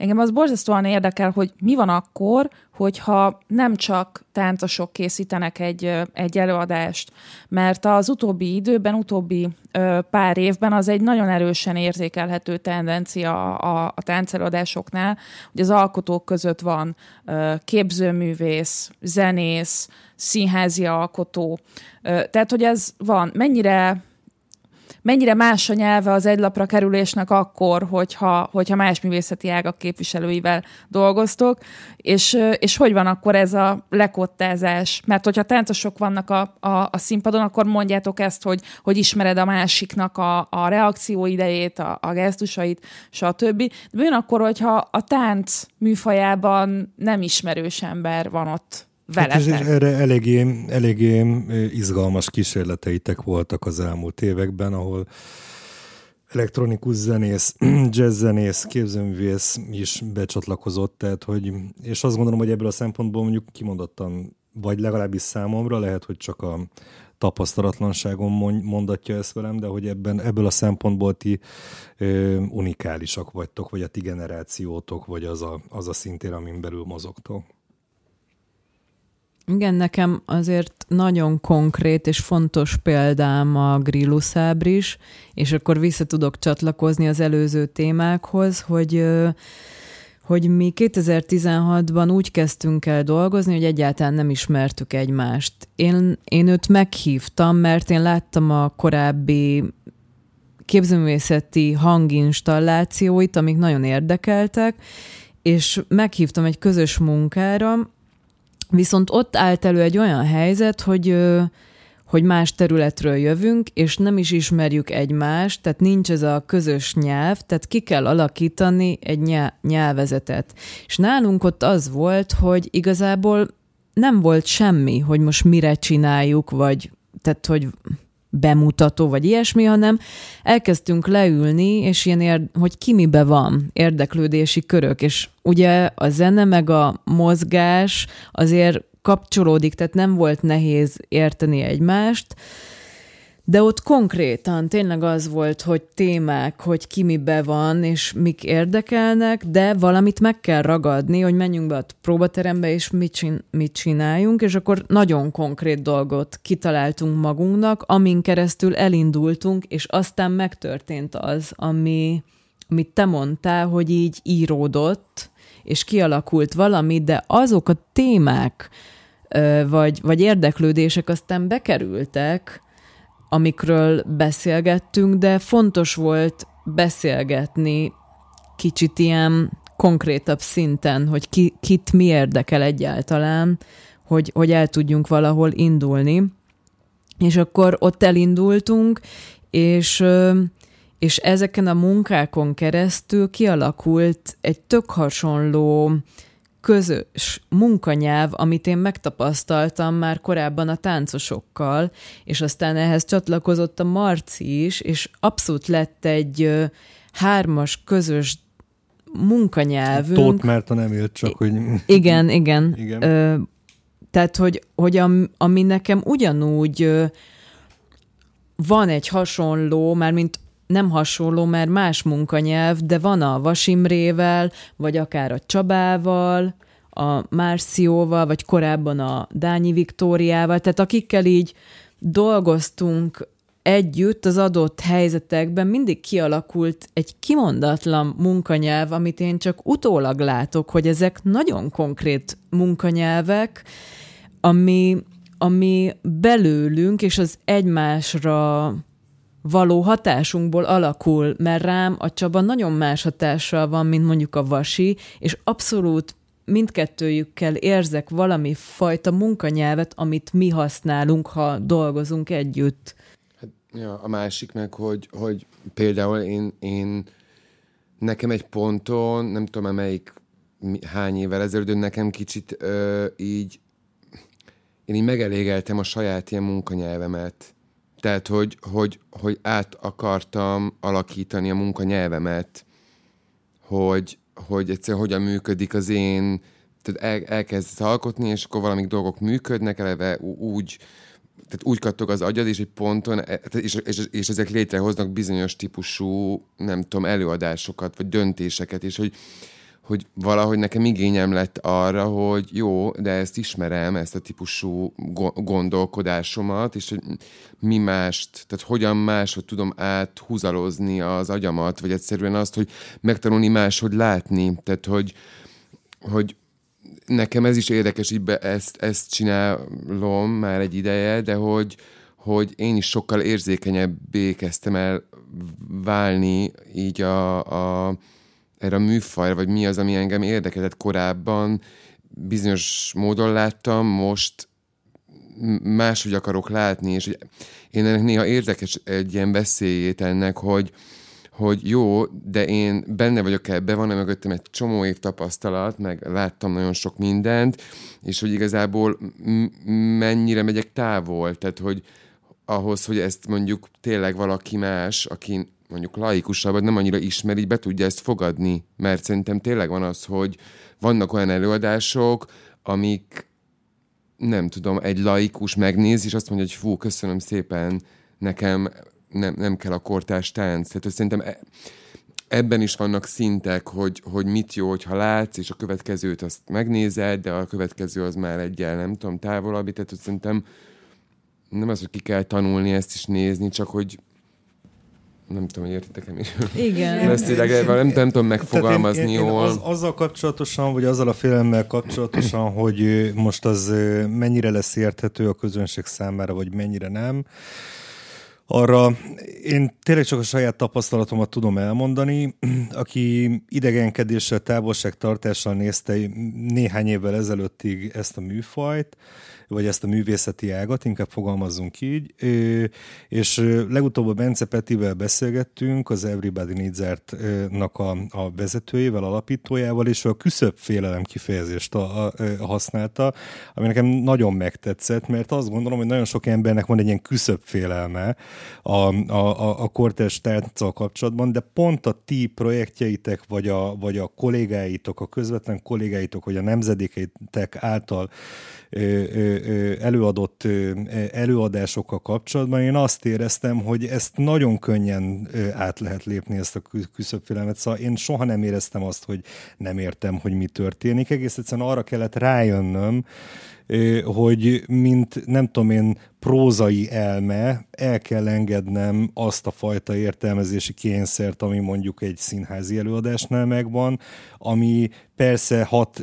Engem az borzasztóan érdekel, hogy mi van akkor, hogyha nem csak táncosok készítenek egy, egy előadást, mert az utóbbi időben, utóbbi ö, pár évben az egy nagyon erősen érzékelhető tendencia a, a táncelőadásoknál, hogy az alkotók között van ö, képzőművész, zenész, színházi alkotó. Ö, tehát, hogy ez van. Mennyire mennyire más a nyelve az egylapra kerülésnek akkor, hogyha, hogyha más művészeti ágak képviselőivel dolgoztok, és, és hogy van akkor ez a lekottázás? Mert hogyha táncosok vannak a, a, a színpadon, akkor mondjátok ezt, hogy, hogy ismered a másiknak a, a reakció idejét, a, a gesztusait, stb. De mi akkor, hogyha a tánc műfajában nem ismerős ember van ott veletek. Hát erre eléggé, eléggé izgalmas kísérleteitek voltak az elmúlt években, ahol elektronikus zenész, jazz zenész, képzőművész is becsatlakozott, tehát hogy, és azt gondolom, hogy ebből a szempontból mondjuk kimondottan, vagy legalábbis számomra, lehet, hogy csak a tapasztalatlanságom mondatja ezt velem, de hogy ebben, ebből a szempontból ti ö, unikálisak vagytok, vagy a ti generációtok, vagy az a, az a szintér, amin belül mozogtok. Igen, nekem azért nagyon konkrét és fontos példám a Grillus ábris, és akkor vissza tudok csatlakozni az előző témákhoz, hogy hogy mi 2016-ban úgy kezdtünk el dolgozni, hogy egyáltalán nem ismertük egymást. Én, én őt meghívtam, mert én láttam a korábbi képzőművészeti hanginstallációit, amik nagyon érdekeltek, és meghívtam egy közös munkára, Viszont ott állt elő egy olyan helyzet, hogy hogy más területről jövünk, és nem is ismerjük egymást, tehát nincs ez a közös nyelv, tehát ki kell alakítani egy nyelvezetet. És nálunk ott az volt, hogy igazából nem volt semmi, hogy most mire csináljuk, vagy tehát, hogy bemutató, vagy ilyesmi, hanem elkezdtünk leülni, és ilyen, ér, hogy ki mibe van, érdeklődési körök, és ugye a zene meg a mozgás azért kapcsolódik, tehát nem volt nehéz érteni egymást, de ott konkrétan tényleg az volt, hogy témák, hogy ki mibe van, és mik érdekelnek, de valamit meg kell ragadni, hogy menjünk be a próbaterembe, és mit, csin- mit csináljunk, és akkor nagyon konkrét dolgot kitaláltunk magunknak, amin keresztül elindultunk, és aztán megtörtént az, ami, amit te mondtál, hogy így íródott, és kialakult valami, de azok a témák, vagy, vagy érdeklődések aztán bekerültek, amikről beszélgettünk, de fontos volt beszélgetni kicsit ilyen konkrétabb szinten, hogy ki, kit mi érdekel egyáltalán, hogy, hogy el tudjunk valahol indulni. És akkor ott elindultunk, és, és ezeken a munkákon keresztül kialakult egy tök hasonló közös munkanyelv, amit én megtapasztaltam már korábban a táncosokkal, és aztán ehhez csatlakozott a Marci is, és abszolút lett egy hármas közös munkanyelvünk. Tóth Márta nem élt csak, hogy... Igen, igen. igen. Ö, tehát, hogy, hogy am, ami nekem ugyanúgy ö, van egy hasonló, már mint nem hasonló, mert más munkanyelv, de van a Vasimrével, vagy akár a Csabával, a Márcióval, vagy korábban a Dányi Viktóriával, tehát akikkel így dolgoztunk együtt az adott helyzetekben mindig kialakult egy kimondatlan munkanyelv, amit én csak utólag látok, hogy ezek nagyon konkrét munkanyelvek, ami, ami belőlünk és az egymásra való hatásunkból alakul, mert rám a Csaba nagyon más hatással van, mint mondjuk a Vasi, és abszolút mindkettőjükkel érzek valami fajta munkanyelvet, amit mi használunk, ha dolgozunk együtt. Hát, ja, a másik meg, hogy, hogy például én, én nekem egy ponton, nem tudom, melyik hány évvel ezelőtt, nekem kicsit ö, így én így megelégeltem a saját ilyen munkanyelvemet tehát, hogy, hogy, hogy át akartam alakítani a munkanyelvemet, hogy, hogy egyszer hogyan működik az én, tehát el, elkezdesz alkotni, és akkor valamik dolgok működnek, eleve úgy, tehát úgy kattog az agyad, és egy ponton, e, és, és, és ezek létrehoznak bizonyos típusú, nem tudom, előadásokat, vagy döntéseket, és hogy, hogy valahogy nekem igényem lett arra, hogy jó, de ezt ismerem, ezt a típusú gondolkodásomat, és hogy mi mást, tehát hogyan máshogy tudom áthúzalozni az agyamat, vagy egyszerűen azt, hogy megtanulni máshogy látni, tehát hogy, hogy nekem ez is érdekes, így be ezt, ezt csinálom már egy ideje, de hogy, hogy én is sokkal érzékenyebbé kezdtem el válni így a, a, erre a műfajra, vagy mi az, ami engem érdekelett korábban. Bizonyos módon láttam, most máshogy akarok látni, és én ennek néha érdekes egy ilyen veszélyét ennek, hogy, hogy jó, de én benne vagyok ebbe, van mögöttem egy csomó év tapasztalat, meg láttam nagyon sok mindent, és hogy igazából mennyire megyek távol, tehát hogy ahhoz, hogy ezt mondjuk tényleg valaki más, aki mondjuk laikusabb, vagy nem annyira ismer, így be tudja ezt fogadni. Mert szerintem tényleg van az, hogy vannak olyan előadások, amik nem tudom, egy laikus megnéz, és azt mondja, hogy fú, köszönöm szépen, nekem nem, nem kell a kortás tánc. Tehát szerintem e, ebben is vannak szintek, hogy, hogy mit jó, hogyha látsz, és a következőt azt megnézed, de a következő az már egyel, nem tudom, távolabbi. Tehát szerintem nem az, hogy ki kell tanulni ezt is nézni, csak hogy nem tudom, hogy értitek-e mi. Igen. Messzileg, nem, nem tudom megfogalmazni én, én, jól. Én az, azzal kapcsolatosan, vagy azzal a félemmel kapcsolatosan, hogy most az mennyire lesz érthető a közönség számára, vagy mennyire nem, arra én tényleg csak a saját tapasztalatomat tudom elmondani. Aki idegenkedéssel, távolságtartással nézte néhány évvel ezelőttig ezt a műfajt, vagy ezt a művészeti ágat, inkább fogalmazzunk így, és legutóbb a Bence Petivel beszélgettünk, az Everybody Needs Art-nak a, a vezetőjével, alapítójával, és a küszöbb félelem kifejezést a, a, a használta, ami nekem nagyon megtetszett, mert azt gondolom, hogy nagyon sok embernek van egy ilyen küszöbb félelme a, a, a, kortes tánccal kapcsolatban, de pont a ti projektjeitek, vagy a, vagy a kollégáitok, a közvetlen kollégáitok, vagy a nemzedékeitek által előadott előadásokkal kapcsolatban én azt éreztem, hogy ezt nagyon könnyen át lehet lépni ezt a küszöbfélelmet. Szóval én soha nem éreztem azt, hogy nem értem, hogy mi történik. Egész egyszerűen arra kellett rájönnöm, hogy mint nem tudom én prózai elme, el kell engednem azt a fajta értelmezési kényszert, ami mondjuk egy színházi előadásnál megvan, ami persze hat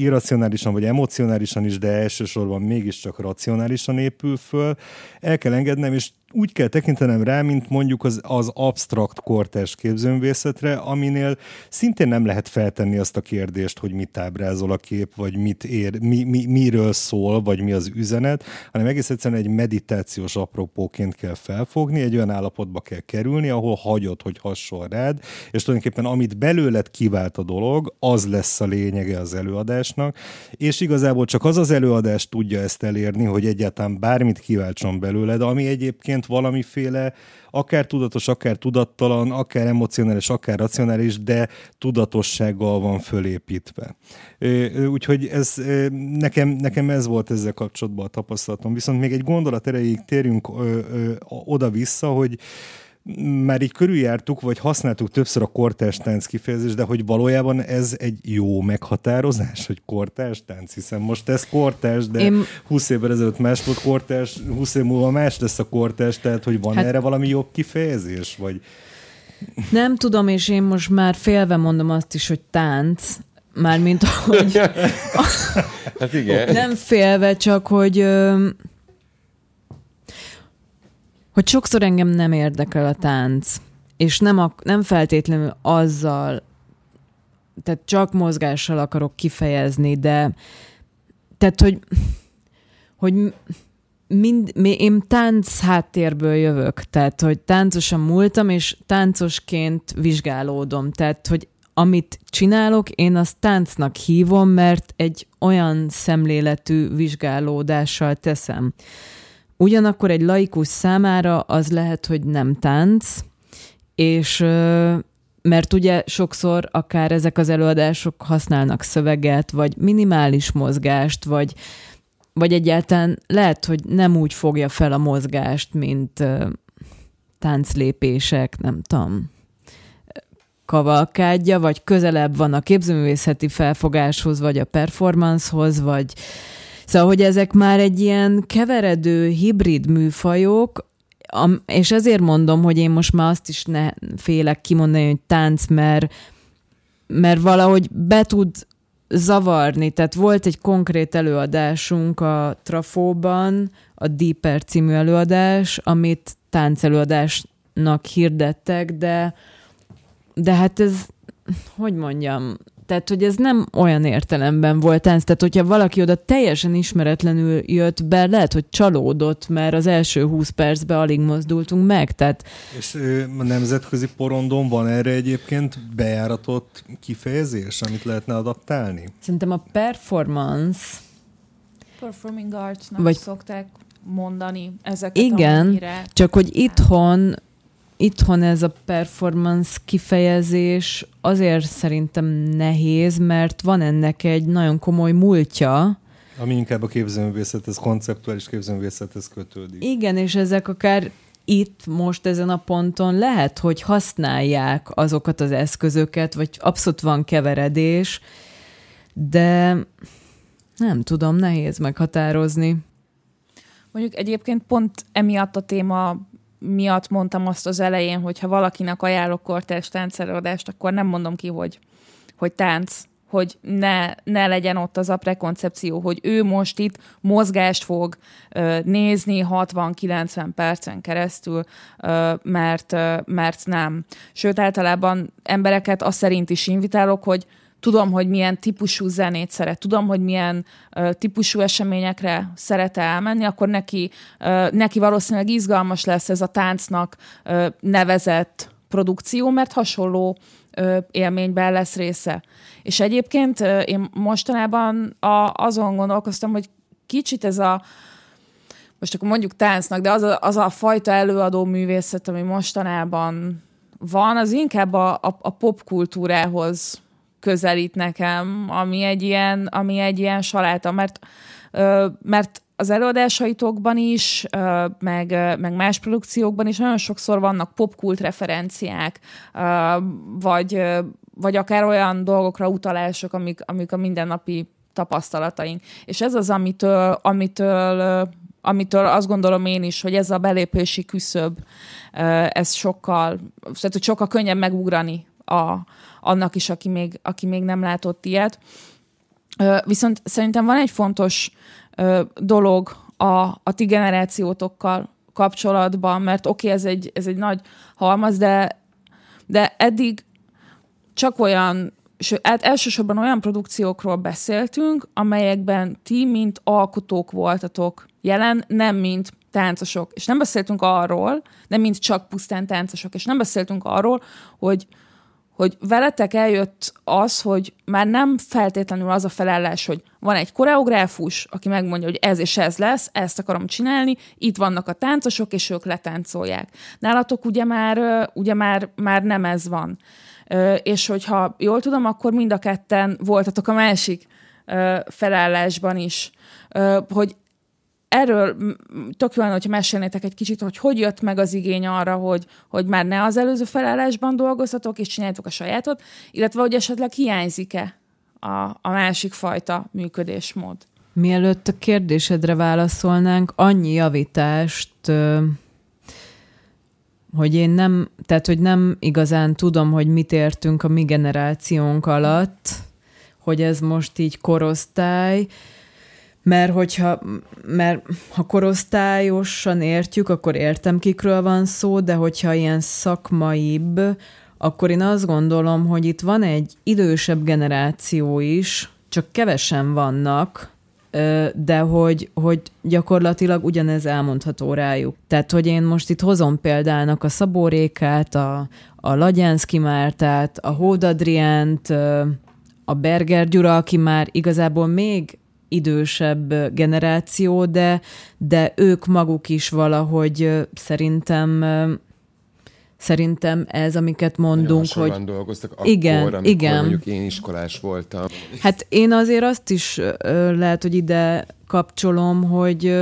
irracionálisan vagy emocionálisan is, de elsősorban mégiscsak racionálisan épül föl, el kell engednem, és úgy kell tekintenem rá, mint mondjuk az, az abstrakt kortás képzőművészetre, aminél szintén nem lehet feltenni azt a kérdést, hogy mit ábrázol a kép, vagy mit ér, mi, mi, miről szól, vagy mi az üzenet, hanem egész egyszerűen egy meditációs apropóként kell felfogni, egy olyan állapotba kell kerülni, ahol hagyod, hogy hasonl rád, és tulajdonképpen amit belőled kivált a dolog, az lesz a lényege az előadásnak, és igazából csak az az előadás tudja ezt elérni, hogy egyáltalán bármit kiváltson belőled, ami egyébként történt valamiféle, akár tudatos, akár tudattalan, akár emocionális, akár racionális, de tudatossággal van fölépítve. Úgyhogy ez, nekem, nekem ez volt ezzel kapcsolatban a tapasztalatom. Viszont még egy gondolat erejéig térjünk oda-vissza, hogy már így körüljártuk, vagy használtuk többször a kortárs tánc kifejezést, de hogy valójában ez egy jó meghatározás, hogy kortárs tánc, hiszen most ez kortárs, de Én... 20 évvel ezelőtt más volt kortárs, 20 év múlva más lesz a kortárs, tehát hogy van hát... erre valami jobb kifejezés, vagy... Nem tudom, és én most már félve mondom azt is, hogy tánc, mármint hogy... hát igen. Nem félve, csak hogy hogy sokszor engem nem érdekel a tánc, és nem, a, nem feltétlenül azzal, tehát csak mozgással akarok kifejezni, de tehát, hogy, hogy mind, én tánc háttérből jövök, tehát, hogy táncosan múltam, és táncosként vizsgálódom, tehát, hogy amit csinálok, én azt táncnak hívom, mert egy olyan szemléletű vizsgálódással teszem. Ugyanakkor egy laikus számára az lehet, hogy nem tánc, és mert ugye sokszor akár ezek az előadások használnak szöveget, vagy minimális mozgást, vagy, vagy egyáltalán lehet, hogy nem úgy fogja fel a mozgást, mint tánclépések, nem tudom, kavalkádja, vagy közelebb van a képzőművészeti felfogáshoz, vagy a performancehoz, vagy Szóval, hogy ezek már egy ilyen keveredő hibrid műfajok, és ezért mondom, hogy én most már azt is ne félek kimondani, hogy tánc, mert, mert valahogy be tud zavarni. Tehát volt egy konkrét előadásunk a Trafóban, a Deeper című előadás, amit táncelőadásnak hirdettek, de, de hát ez, hogy mondjam, tehát, hogy ez nem olyan értelemben volt tánc. Tehát, hogyha valaki oda teljesen ismeretlenül jött be, lehet, hogy csalódott, mert az első 20 percben alig mozdultunk meg. Tehát... És a nemzetközi porondon van erre egyébként bejáratott kifejezés, amit lehetne adaptálni? Szerintem a performance Performing artsnak vagy... szokták mondani ezeket Igen, amennyire... csak hogy itthon itthon ez a performance kifejezés azért szerintem nehéz, mert van ennek egy nagyon komoly múltja. Ami inkább a képzőművészethez, konceptuális képzőművészethez kötődik. Igen, és ezek akár itt, most ezen a ponton lehet, hogy használják azokat az eszközöket, vagy abszolút van keveredés, de nem tudom, nehéz meghatározni. Mondjuk egyébként pont emiatt a téma miatt mondtam azt az elején, hogy ha valakinek ajánlok kortárs táncelőadást, akkor nem mondom ki, hogy, hogy tánc, hogy ne, ne legyen ott az a prekoncepció, hogy ő most itt mozgást fog ö, nézni 60-90 percen keresztül, ö, mert, ö, mert nem. Sőt, általában embereket azt szerint is invitálok, hogy tudom, hogy milyen típusú zenét szeret, tudom, hogy milyen uh, típusú eseményekre szeret elmenni, akkor neki, uh, neki valószínűleg izgalmas lesz ez a táncnak uh, nevezett produkció, mert hasonló uh, élményben lesz része. És egyébként uh, én mostanában a, azon gondolkoztam, hogy kicsit ez a most akkor mondjuk táncnak, de az a, az a fajta előadó művészet, ami mostanában van, az inkább a, a, a popkultúrához közelít nekem, ami egy ilyen, ami egy ilyen saláta, mert, mert az előadásaitokban is, meg, meg más produkciókban is nagyon sokszor vannak popkult referenciák, vagy, vagy akár olyan dolgokra utalások, amik, amik a mindennapi tapasztalataink. És ez az, amitől, amitől amitől azt gondolom én is, hogy ez a belépési küszöb, ez sokkal, tehát hogy sokkal könnyebb megugrani a, annak is, aki még, aki még nem látott ilyet. Viszont szerintem van egy fontos dolog a, a ti generációtokkal kapcsolatban, mert oké, okay, ez, egy, ez egy nagy halmaz, de, de eddig csak olyan, hát elsősorban olyan produkciókról beszéltünk, amelyekben ti, mint alkotók voltatok jelen, nem mint táncosok. És nem beszéltünk arról, nem mint csak pusztán táncosok, és nem beszéltünk arról, hogy hogy veletek eljött az, hogy már nem feltétlenül az a felállás, hogy van egy koreográfus, aki megmondja, hogy ez és ez lesz, ezt akarom csinálni, itt vannak a táncosok, és ők letáncolják. Nálatok ugye már, ugye már, már nem ez van. És hogyha jól tudom, akkor mind a ketten voltatok a másik felállásban is, hogy erről tök jó hogyha mesélnétek egy kicsit, hogy hogy jött meg az igény arra, hogy, hogy már ne az előző felállásban dolgozhatok, és csináljátok a sajátot, illetve hogy esetleg hiányzik-e a, a másik fajta működésmód. Mielőtt a kérdésedre válaszolnánk, annyi javítást, hogy én nem, tehát hogy nem igazán tudom, hogy mit értünk a mi generációnk alatt, hogy ez most így korosztály, mert hogyha, mert ha korosztályosan értjük, akkor értem, kikről van szó, de hogyha ilyen szakmaibb, akkor én azt gondolom, hogy itt van egy idősebb generáció is, csak kevesen vannak, de hogy, hogy gyakorlatilag ugyanez elmondható rájuk. Tehát, hogy én most itt hozom példának a Szabórékát, a, a Lagyánszki Mártát, a Hódadriánt, a Berger Gyura, aki már igazából még idősebb generáció, de, de ők maguk is valahogy szerintem Szerintem ez, amiket mondunk, hogy... dolgoztak akkor, igen, amikor igen. mondjuk én iskolás voltam. Hát én azért azt is lehet, hogy ide kapcsolom, hogy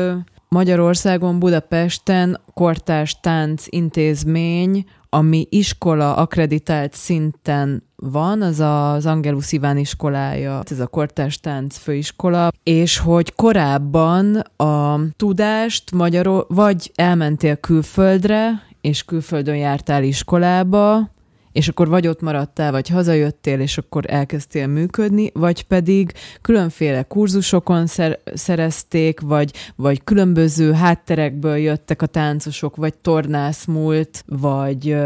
Magyarországon, Budapesten kortárs tánc intézmény, ami iskola akreditált szinten van, az az Angelus Iván iskolája, ez a kortárs tánc főiskola, és hogy korábban a tudást magyarul vagy elmentél külföldre, és külföldön jártál iskolába, és akkor vagy ott maradtál, vagy hazajöttél, és akkor elkezdtél működni, vagy pedig különféle kurzusokon szer- szerezték, vagy, vagy különböző hátterekből jöttek a táncosok, vagy tornász múlt, vagy,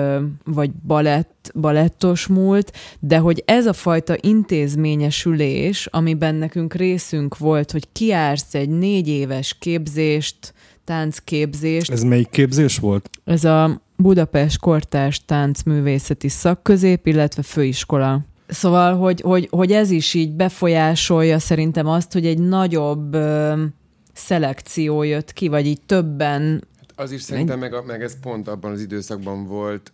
vagy balett, balettos múlt, de hogy ez a fajta intézményesülés, amiben nekünk részünk volt, hogy kiársz egy négy éves képzést, táncképzést. Ez melyik képzés volt? Ez a Budapest Kortárs Táncművészeti Szakközép, illetve főiskola. Szóval, hogy, hogy, hogy ez is így befolyásolja szerintem azt, hogy egy nagyobb ö, szelekció jött ki, vagy így többen az is szerintem meg, meg ez pont abban az időszakban volt,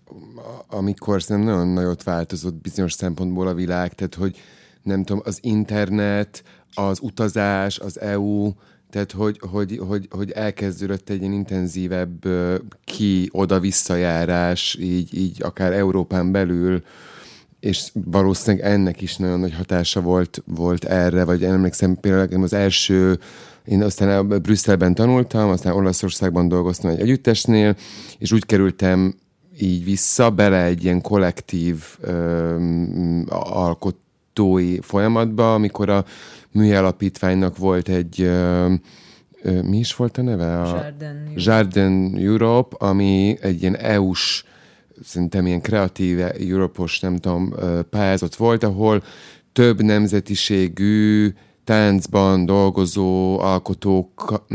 amikor szerintem nagyon nagyot változott bizonyos szempontból a világ, tehát hogy nem tudom, az internet, az utazás, az EU, tehát hogy, hogy, hogy, hogy elkezdődött egy ilyen intenzívebb ki-oda-visszajárás, így, így akár Európán belül, és valószínűleg ennek is nagyon nagy hatása volt, volt erre, vagy én emlékszem például az első, én aztán Brüsszelben tanultam, aztán Olaszországban dolgoztam egy együttesnél, és úgy kerültem így vissza bele egy ilyen kollektív ö, alkotói folyamatba, amikor a műalapítványnak volt egy ö, ö, mi is volt a neve? A Jardin Europe. Jardin Europe, ami egy ilyen EU-s szerintem ilyen kreatív Európos, nem tudom, pályázat volt, ahol több nemzetiségű táncban dolgozó alkotóknak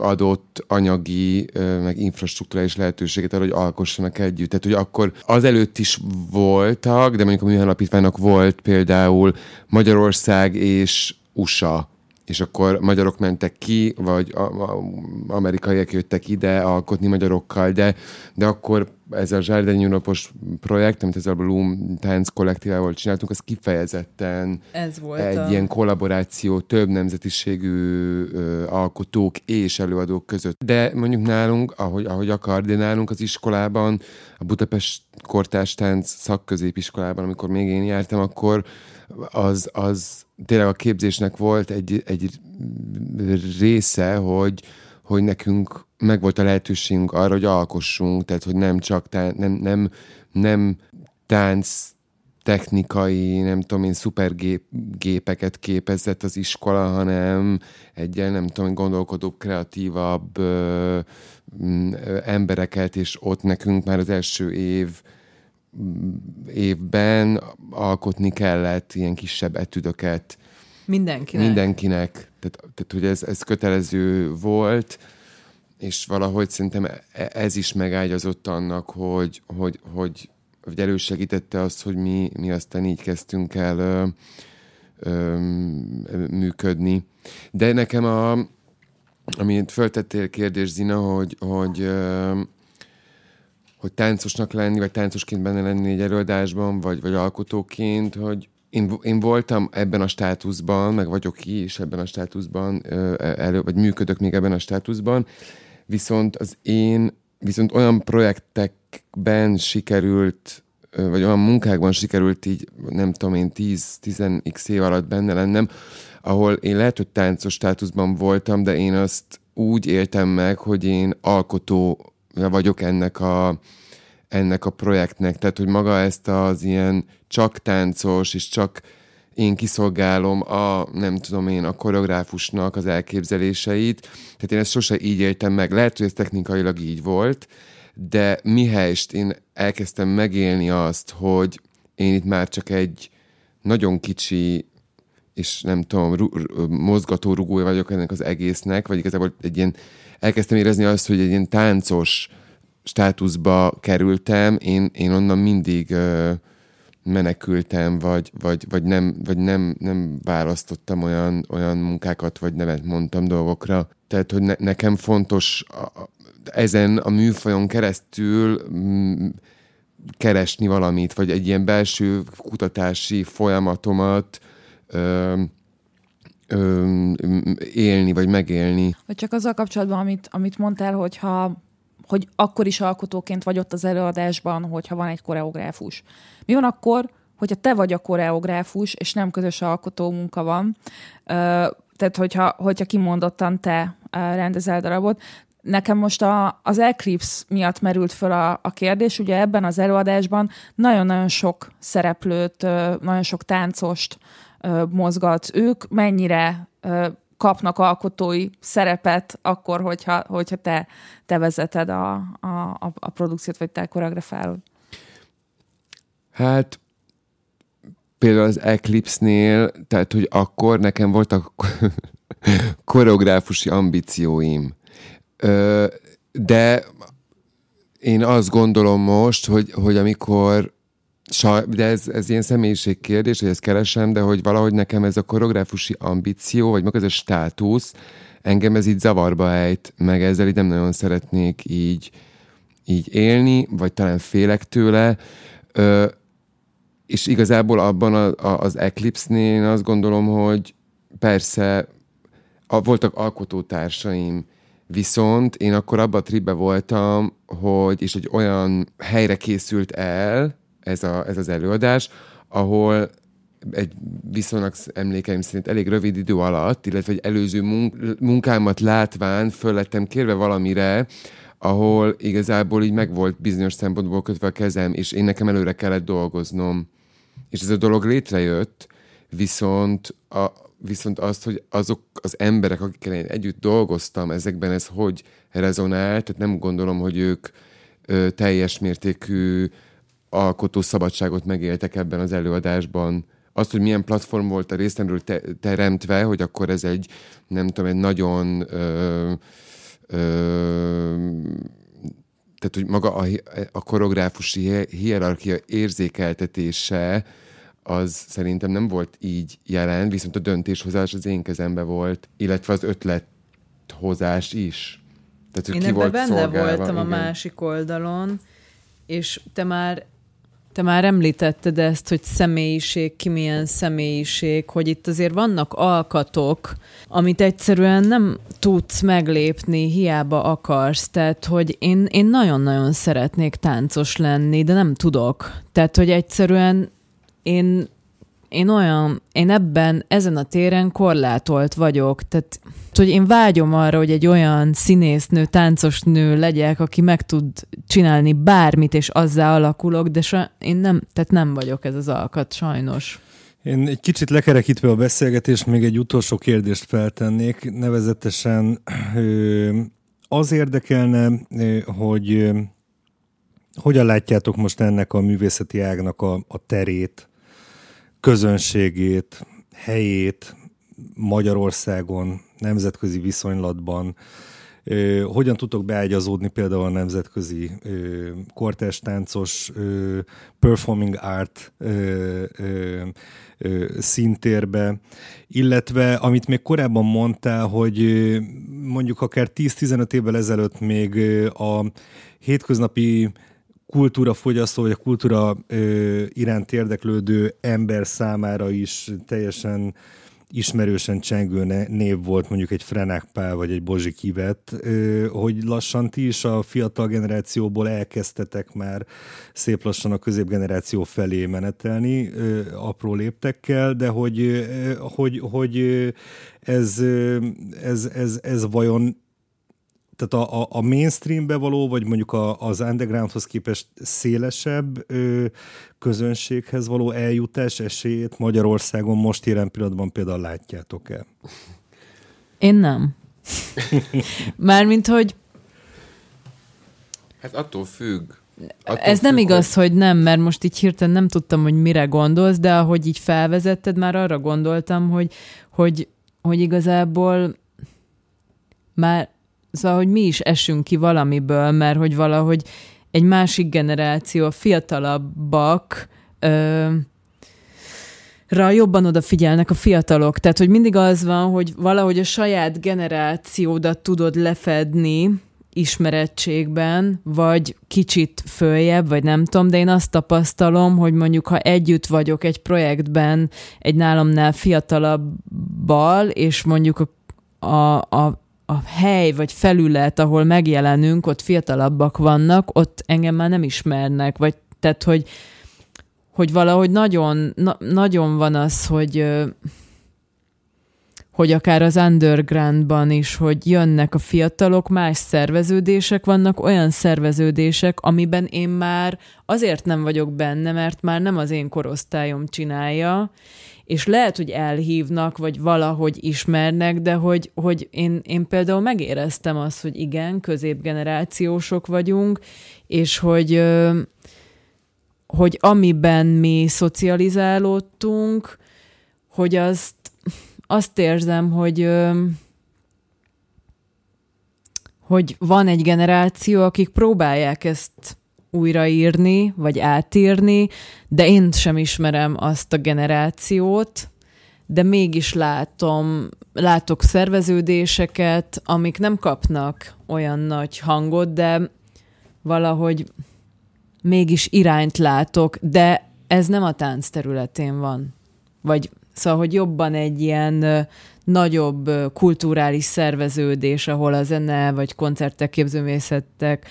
adott anyagi, meg infrastruktúrális lehetőséget arra, hogy alkossanak együtt. Tehát, hogy akkor azelőtt is voltak, de mondjuk a műalapítványnak volt például Magyarország és USA és akkor magyarok mentek ki, vagy a, a, amerikaiak jöttek ide alkotni magyarokkal, de, de akkor ez a Zsárdányi Unapos projekt, amit ezzel a Bloom Tánc kollektívával csináltunk, az kifejezetten ez volt egy a... ilyen kollaboráció több nemzetiségű ö, alkotók és előadók között. De mondjuk nálunk, ahogy, ahogy a nálunk az iskolában, a Budapest Kortárs Tánc szakközépiskolában, amikor még én jártam, akkor az, az tényleg a képzésnek volt egy, egy része, hogy, hogy nekünk meg volt a lehetőségünk arra, hogy alkossunk, tehát hogy nem csak tán, nem, nem, nem tánc technikai, nem tudom én, szupergépeket képezett az iskola, hanem egy nem tudom, gondolkodóbb, kreatívabb ö, ö, embereket, és ott nekünk már az első év évben alkotni kellett ilyen kisebb etüdöket. Mindenkinek. Mindenkinek. Tehát, tehát hogy ez, ez kötelező volt, és valahogy szerintem e, ez is megágyazott annak, hogy, hogy, hogy, hogy elősegítette azt, hogy mi, mi aztán így kezdtünk el ö, ö, működni. De nekem a, amit föltettél kérdés, Zina, hogy, hogy ö, hogy táncosnak lenni, vagy táncosként benne lenni egy előadásban, vagy, vagy alkotóként, hogy én, én voltam ebben a státuszban, meg vagyok is ebben a státuszban, elő, vagy működök még ebben a státuszban, viszont az én, viszont olyan projektekben sikerült, vagy olyan munkákban sikerült így, nem tudom én, 10-10x év alatt benne lennem, ahol én lehet, hogy táncos státuszban voltam, de én azt úgy éltem meg, hogy én alkotó vagyok ennek a, ennek a projektnek. Tehát, hogy maga ezt az ilyen csak táncos, és csak én kiszolgálom a, nem tudom én, a koreográfusnak az elképzeléseit. Tehát én ezt sose így éltem meg. Lehet, hogy ez technikailag így volt, de mihelyest én elkezdtem megélni azt, hogy én itt már csak egy nagyon kicsi és nem tudom, mozgató rugója vagyok ennek az egésznek, vagy igazából egy ilyen elkezdtem érezni azt, hogy egy ilyen táncos státuszba kerültem, én, én onnan mindig ö, menekültem, vagy, vagy, vagy, nem, vagy nem, nem választottam olyan, olyan munkákat, vagy nevet mondtam dolgokra. Tehát, hogy ne, nekem fontos a, ezen a műfajon keresztül m- mm, keresni valamit, vagy egy ilyen belső kutatási folyamatomat ö, ö, élni, vagy megélni. Vagy csak azzal kapcsolatban, amit, amit mondtál, hogyha hogy akkor is alkotóként vagy ott az előadásban, hogyha van egy koreográfus. Mi van akkor, hogyha te vagy a koreográfus, és nem közös alkotó munka van, tehát hogyha, hogyha kimondottan te rendezel darabot, nekem most a, az Eclipse miatt merült föl a, a kérdés, ugye ebben az előadásban nagyon-nagyon sok szereplőt, nagyon sok táncost mozgatsz. Ők mennyire kapnak alkotói szerepet akkor, hogyha, hogyha te, te vezeted a, a, a produkciót, vagy te koreografálod? Hát például az Eclipse-nél, tehát hogy akkor nekem voltak koreográfusi ambícióim. De én azt gondolom most, hogy, hogy amikor de ez, ez ilyen személyiségkérdés, hogy ezt keresem, de hogy valahogy nekem ez a koreográfusi ambíció, vagy maga ez a státusz, engem ez így zavarba ejt, meg ezzel így nem nagyon szeretnék így, így élni, vagy talán félek tőle. Ö, és igazából abban a, a, az Eclipse-nél én azt gondolom, hogy persze a, voltak alkotótársaim, viszont én akkor abban a tripbe voltam, hogy, és egy olyan helyre készült el ez, a, ez az előadás, ahol egy viszonylag emlékeim szerint elég rövid idő alatt, illetve egy előző munk- munkámat látván föl lettem kérve valamire, ahol igazából így meg volt bizonyos szempontból kötve a kezem, és én nekem előre kellett dolgoznom. És ez a dolog létrejött, viszont, a, viszont azt, hogy azok az emberek, akikkel én együtt dolgoztam, ezekben ez hogy rezonált, tehát nem gondolom, hogy ők ö, teljes mértékű alkotó szabadságot megéltek ebben az előadásban. Azt, hogy milyen platform volt a részemről te- teremtve, hogy akkor ez egy, nem tudom, egy nagyon ö, ö, tehát, hogy maga a, a koreográfusi hierarchia érzékeltetése az szerintem nem volt így jelen, viszont a döntéshozás az én kezembe volt, illetve az ötlethozás is. Tehát, hogy én ki volt benne voltam igen. a másik oldalon, és te már te már említetted ezt, hogy személyiség, ki milyen személyiség, hogy itt azért vannak alkatok, amit egyszerűen nem tudsz meglépni, hiába akarsz. Tehát, hogy én, én nagyon-nagyon szeretnék táncos lenni, de nem tudok. Tehát, hogy egyszerűen én én olyan, én ebben, ezen a téren korlátolt vagyok, tehát hogy én vágyom arra, hogy egy olyan színésznő, táncos nő legyek, aki meg tud csinálni bármit, és azzá alakulok, de sa, én nem, tehát nem vagyok ez az alkat, sajnos. Én egy kicsit lekerekítve a beszélgetést, még egy utolsó kérdést feltennék, nevezetesen az érdekelne, hogy hogyan látjátok most ennek a művészeti ágnak a, a terét, közönségét, helyét Magyarországon, nemzetközi viszonylatban, hogyan tudtok beágyazódni például a nemzetközi kortás táncos performing art szintérbe, illetve amit még korábban mondtál, hogy mondjuk akár 10-15 évvel ezelőtt még a hétköznapi kultúrafogyasztó, vagy a kultúra ö, iránt érdeklődő ember számára is teljesen ismerősen csengő név volt mondjuk egy Frenák Pál vagy egy Bozsi Kivet, hogy lassan ti is a fiatal generációból elkezdtetek már szép lassan a középgeneráció felé menetelni apró léptekkel, de hogy, hogy, hogy ez, ez, ez, ez vajon tehát a, a, a mainstreambe való, vagy mondjuk a, az undergroundhoz képest szélesebb ö, közönséghez való eljutás esélyét Magyarországon most jelen pillanatban például látjátok-e? Én nem. Mármint, hogy... Hát attól függ. Attól Ez függ, nem igaz, hogy... hogy nem, mert most így hirtelen nem tudtam, hogy mire gondolsz, de ahogy így felvezetted, már arra gondoltam, hogy, hogy, hogy igazából már Szóval, hogy mi is esünk ki valamiből, mert hogy valahogy egy másik generáció, a fiatalabbak, ö, ra jobban odafigyelnek a fiatalok. Tehát, hogy mindig az van, hogy valahogy a saját generációdat tudod lefedni ismerettségben, vagy kicsit följebb, vagy nem tudom, de én azt tapasztalom, hogy mondjuk, ha együtt vagyok egy projektben egy nálamnál fiatalabbal, és mondjuk a, a, a a hely vagy felület, ahol megjelenünk, ott fiatalabbak vannak, ott engem már nem ismernek, vagy tehát, hogy, hogy valahogy nagyon, na, nagyon van az, hogy hogy akár az undergroundban is, hogy jönnek a fiatalok, más szerveződések vannak, olyan szerveződések, amiben én már azért nem vagyok benne, mert már nem az én korosztályom csinálja, és lehet, hogy elhívnak, vagy valahogy ismernek, de hogy, hogy én, én például megéreztem azt, hogy igen, középgenerációsok vagyunk, és hogy, hogy amiben mi szocializálódtunk, hogy azt, azt érzem, hogy hogy van egy generáció, akik próbálják ezt újraírni, vagy átírni, de én sem ismerem azt a generációt, de mégis látom, látok szerveződéseket, amik nem kapnak olyan nagy hangot, de valahogy mégis irányt látok, de ez nem a tánc területén van. Vagy szóval, hogy jobban egy ilyen nagyobb kulturális szerveződés, ahol a zene, vagy koncertek, képzőművészetek,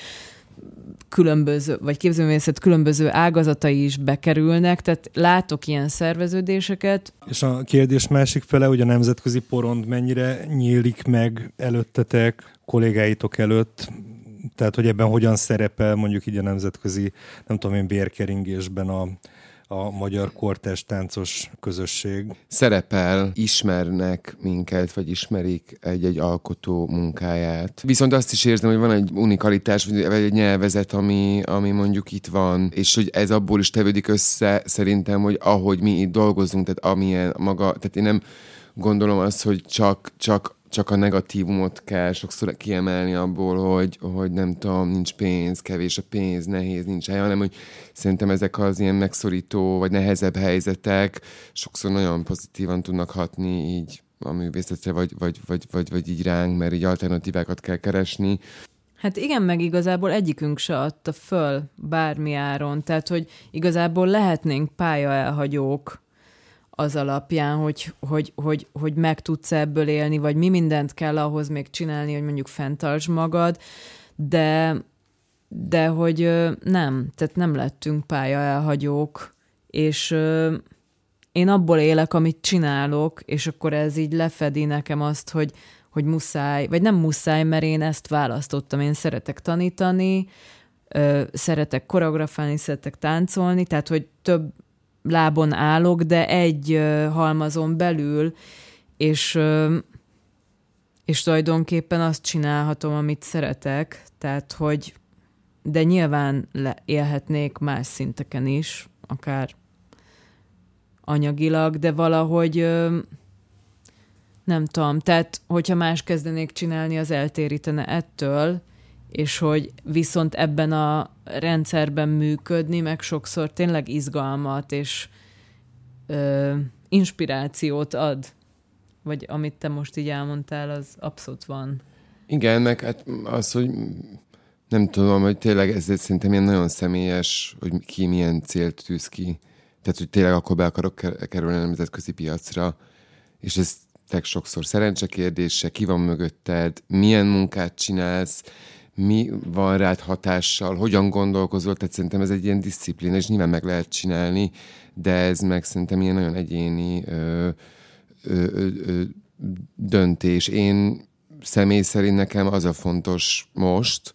különböző, vagy képzőművészet különböző ágazatai is bekerülnek, tehát látok ilyen szerveződéseket. És a kérdés másik fele, hogy a nemzetközi porond mennyire nyílik meg előttetek, kollégáitok előtt, tehát hogy ebben hogyan szerepel mondjuk így a nemzetközi, nem tudom én, bérkeringésben a, a magyar kortás táncos közösség. Szerepel, ismernek minket, vagy ismerik egy-egy alkotó munkáját. Viszont azt is érzem, hogy van egy unikalitás, vagy egy nyelvezet, ami, ami mondjuk itt van, és hogy ez abból is tevődik össze szerintem, hogy ahogy mi itt dolgozunk, tehát amilyen maga, tehát én nem gondolom azt, hogy csak, csak csak a negatívumot kell sokszor kiemelni abból, hogy, hogy nem tudom, nincs pénz, kevés a pénz, nehéz, nincs hely, hanem hogy szerintem ezek az ilyen megszorító vagy nehezebb helyzetek sokszor nagyon pozitívan tudnak hatni így a művészetre, vagy, vagy, vagy, vagy, vagy így ránk, mert így alternatívákat kell keresni. Hát igen, meg igazából egyikünk se adta föl bármi áron, tehát hogy igazából lehetnénk pálya elhagyók, az alapján, hogy, hogy, hogy, hogy meg tudsz ebből élni, vagy mi mindent kell ahhoz még csinálni, hogy mondjuk fenntartsd magad, de, de hogy nem, tehát nem lettünk pálya elhagyók, és én abból élek, amit csinálok, és akkor ez így lefedi nekem azt, hogy, hogy muszáj, vagy nem muszáj, mert én ezt választottam. Én szeretek tanítani, szeretek koreografálni, szeretek táncolni, tehát hogy több lábon állok, de egy halmazon belül, és, és tulajdonképpen azt csinálhatom, amit szeretek, tehát hogy de nyilván le, élhetnék más szinteken is, akár anyagilag, de valahogy nem tudom, tehát hogyha más kezdenék csinálni, az eltérítene ettől, és hogy viszont ebben a rendszerben működni, meg sokszor tényleg izgalmat és ö, inspirációt ad. Vagy amit te most így elmondtál, az abszolút van. Igen, meg hát az, hogy nem tudom, hogy tényleg ez szerintem ilyen nagyon személyes, hogy ki milyen célt tűz ki. Tehát, hogy tényleg akkor be akarok kerülni a nemzetközi piacra, és ez tényleg sokszor szerencse kérdése, ki van mögötted, milyen munkát csinálsz, mi van rád hatással, hogyan gondolkozol, tehát szerintem ez egy ilyen disziplína, és nyilván meg lehet csinálni, de ez meg szerintem ilyen nagyon egyéni ö, ö, ö, ö, döntés. Én személy szerint nekem az a fontos most,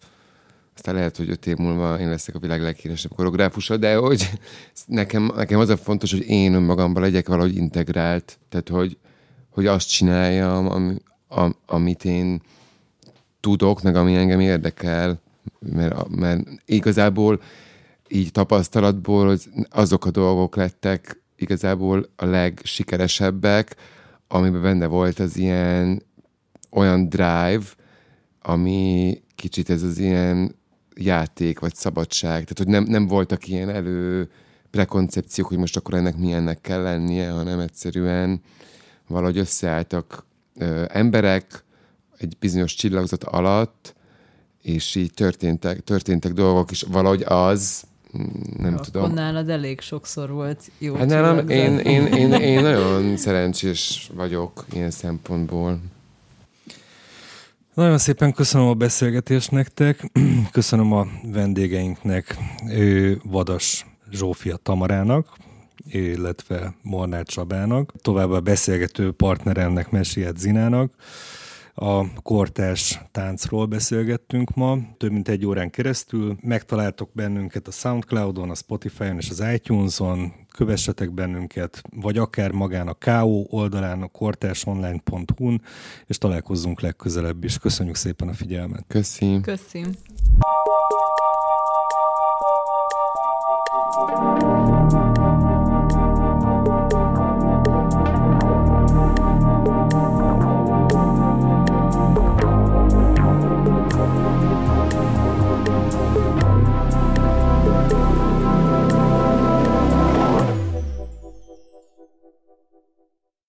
aztán lehet, hogy öt év múlva én leszek a világ leghíresebb koreográfusa, de hogy nekem, nekem az a fontos, hogy én önmagamban legyek valahogy integrált, tehát hogy, hogy azt csináljam, ami, am, amit én tudok, meg ami engem érdekel, mert, mert igazából így tapasztalatból azok a dolgok lettek igazából a legsikeresebbek, amiben benne volt az ilyen olyan drive, ami kicsit ez az ilyen játék, vagy szabadság. Tehát, hogy nem, nem voltak ilyen elő prekoncepciók, hogy most akkor ennek milyennek kell lennie, hanem egyszerűen valahogy összeálltak ö, emberek, egy bizonyos csillagzat alatt, és így történtek, történtek dolgok, és valahogy az, mm, nem Akkor tudom. nálad elég sokszor volt jó Hát nálam én, én, én, én nagyon szerencsés vagyok ilyen szempontból. Nagyon szépen köszönöm a beszélgetést nektek, köszönöm a vendégeinknek, Vadas Zsófia Tamarának, illetve Mornár Csabának, továbbá beszélgető partneremnek Mesiet Zinának, a kortás táncról beszélgettünk ma, több mint egy órán keresztül. Megtaláltok bennünket a Soundcloudon, a Spotify-on és az iTunes-on, kövessetek bennünket, vagy akár magán a KO oldalán, a kortásonline.hu-n, és találkozzunk legközelebb is. Köszönjük szépen a figyelmet! Köszönöm! Köszönöm! thank you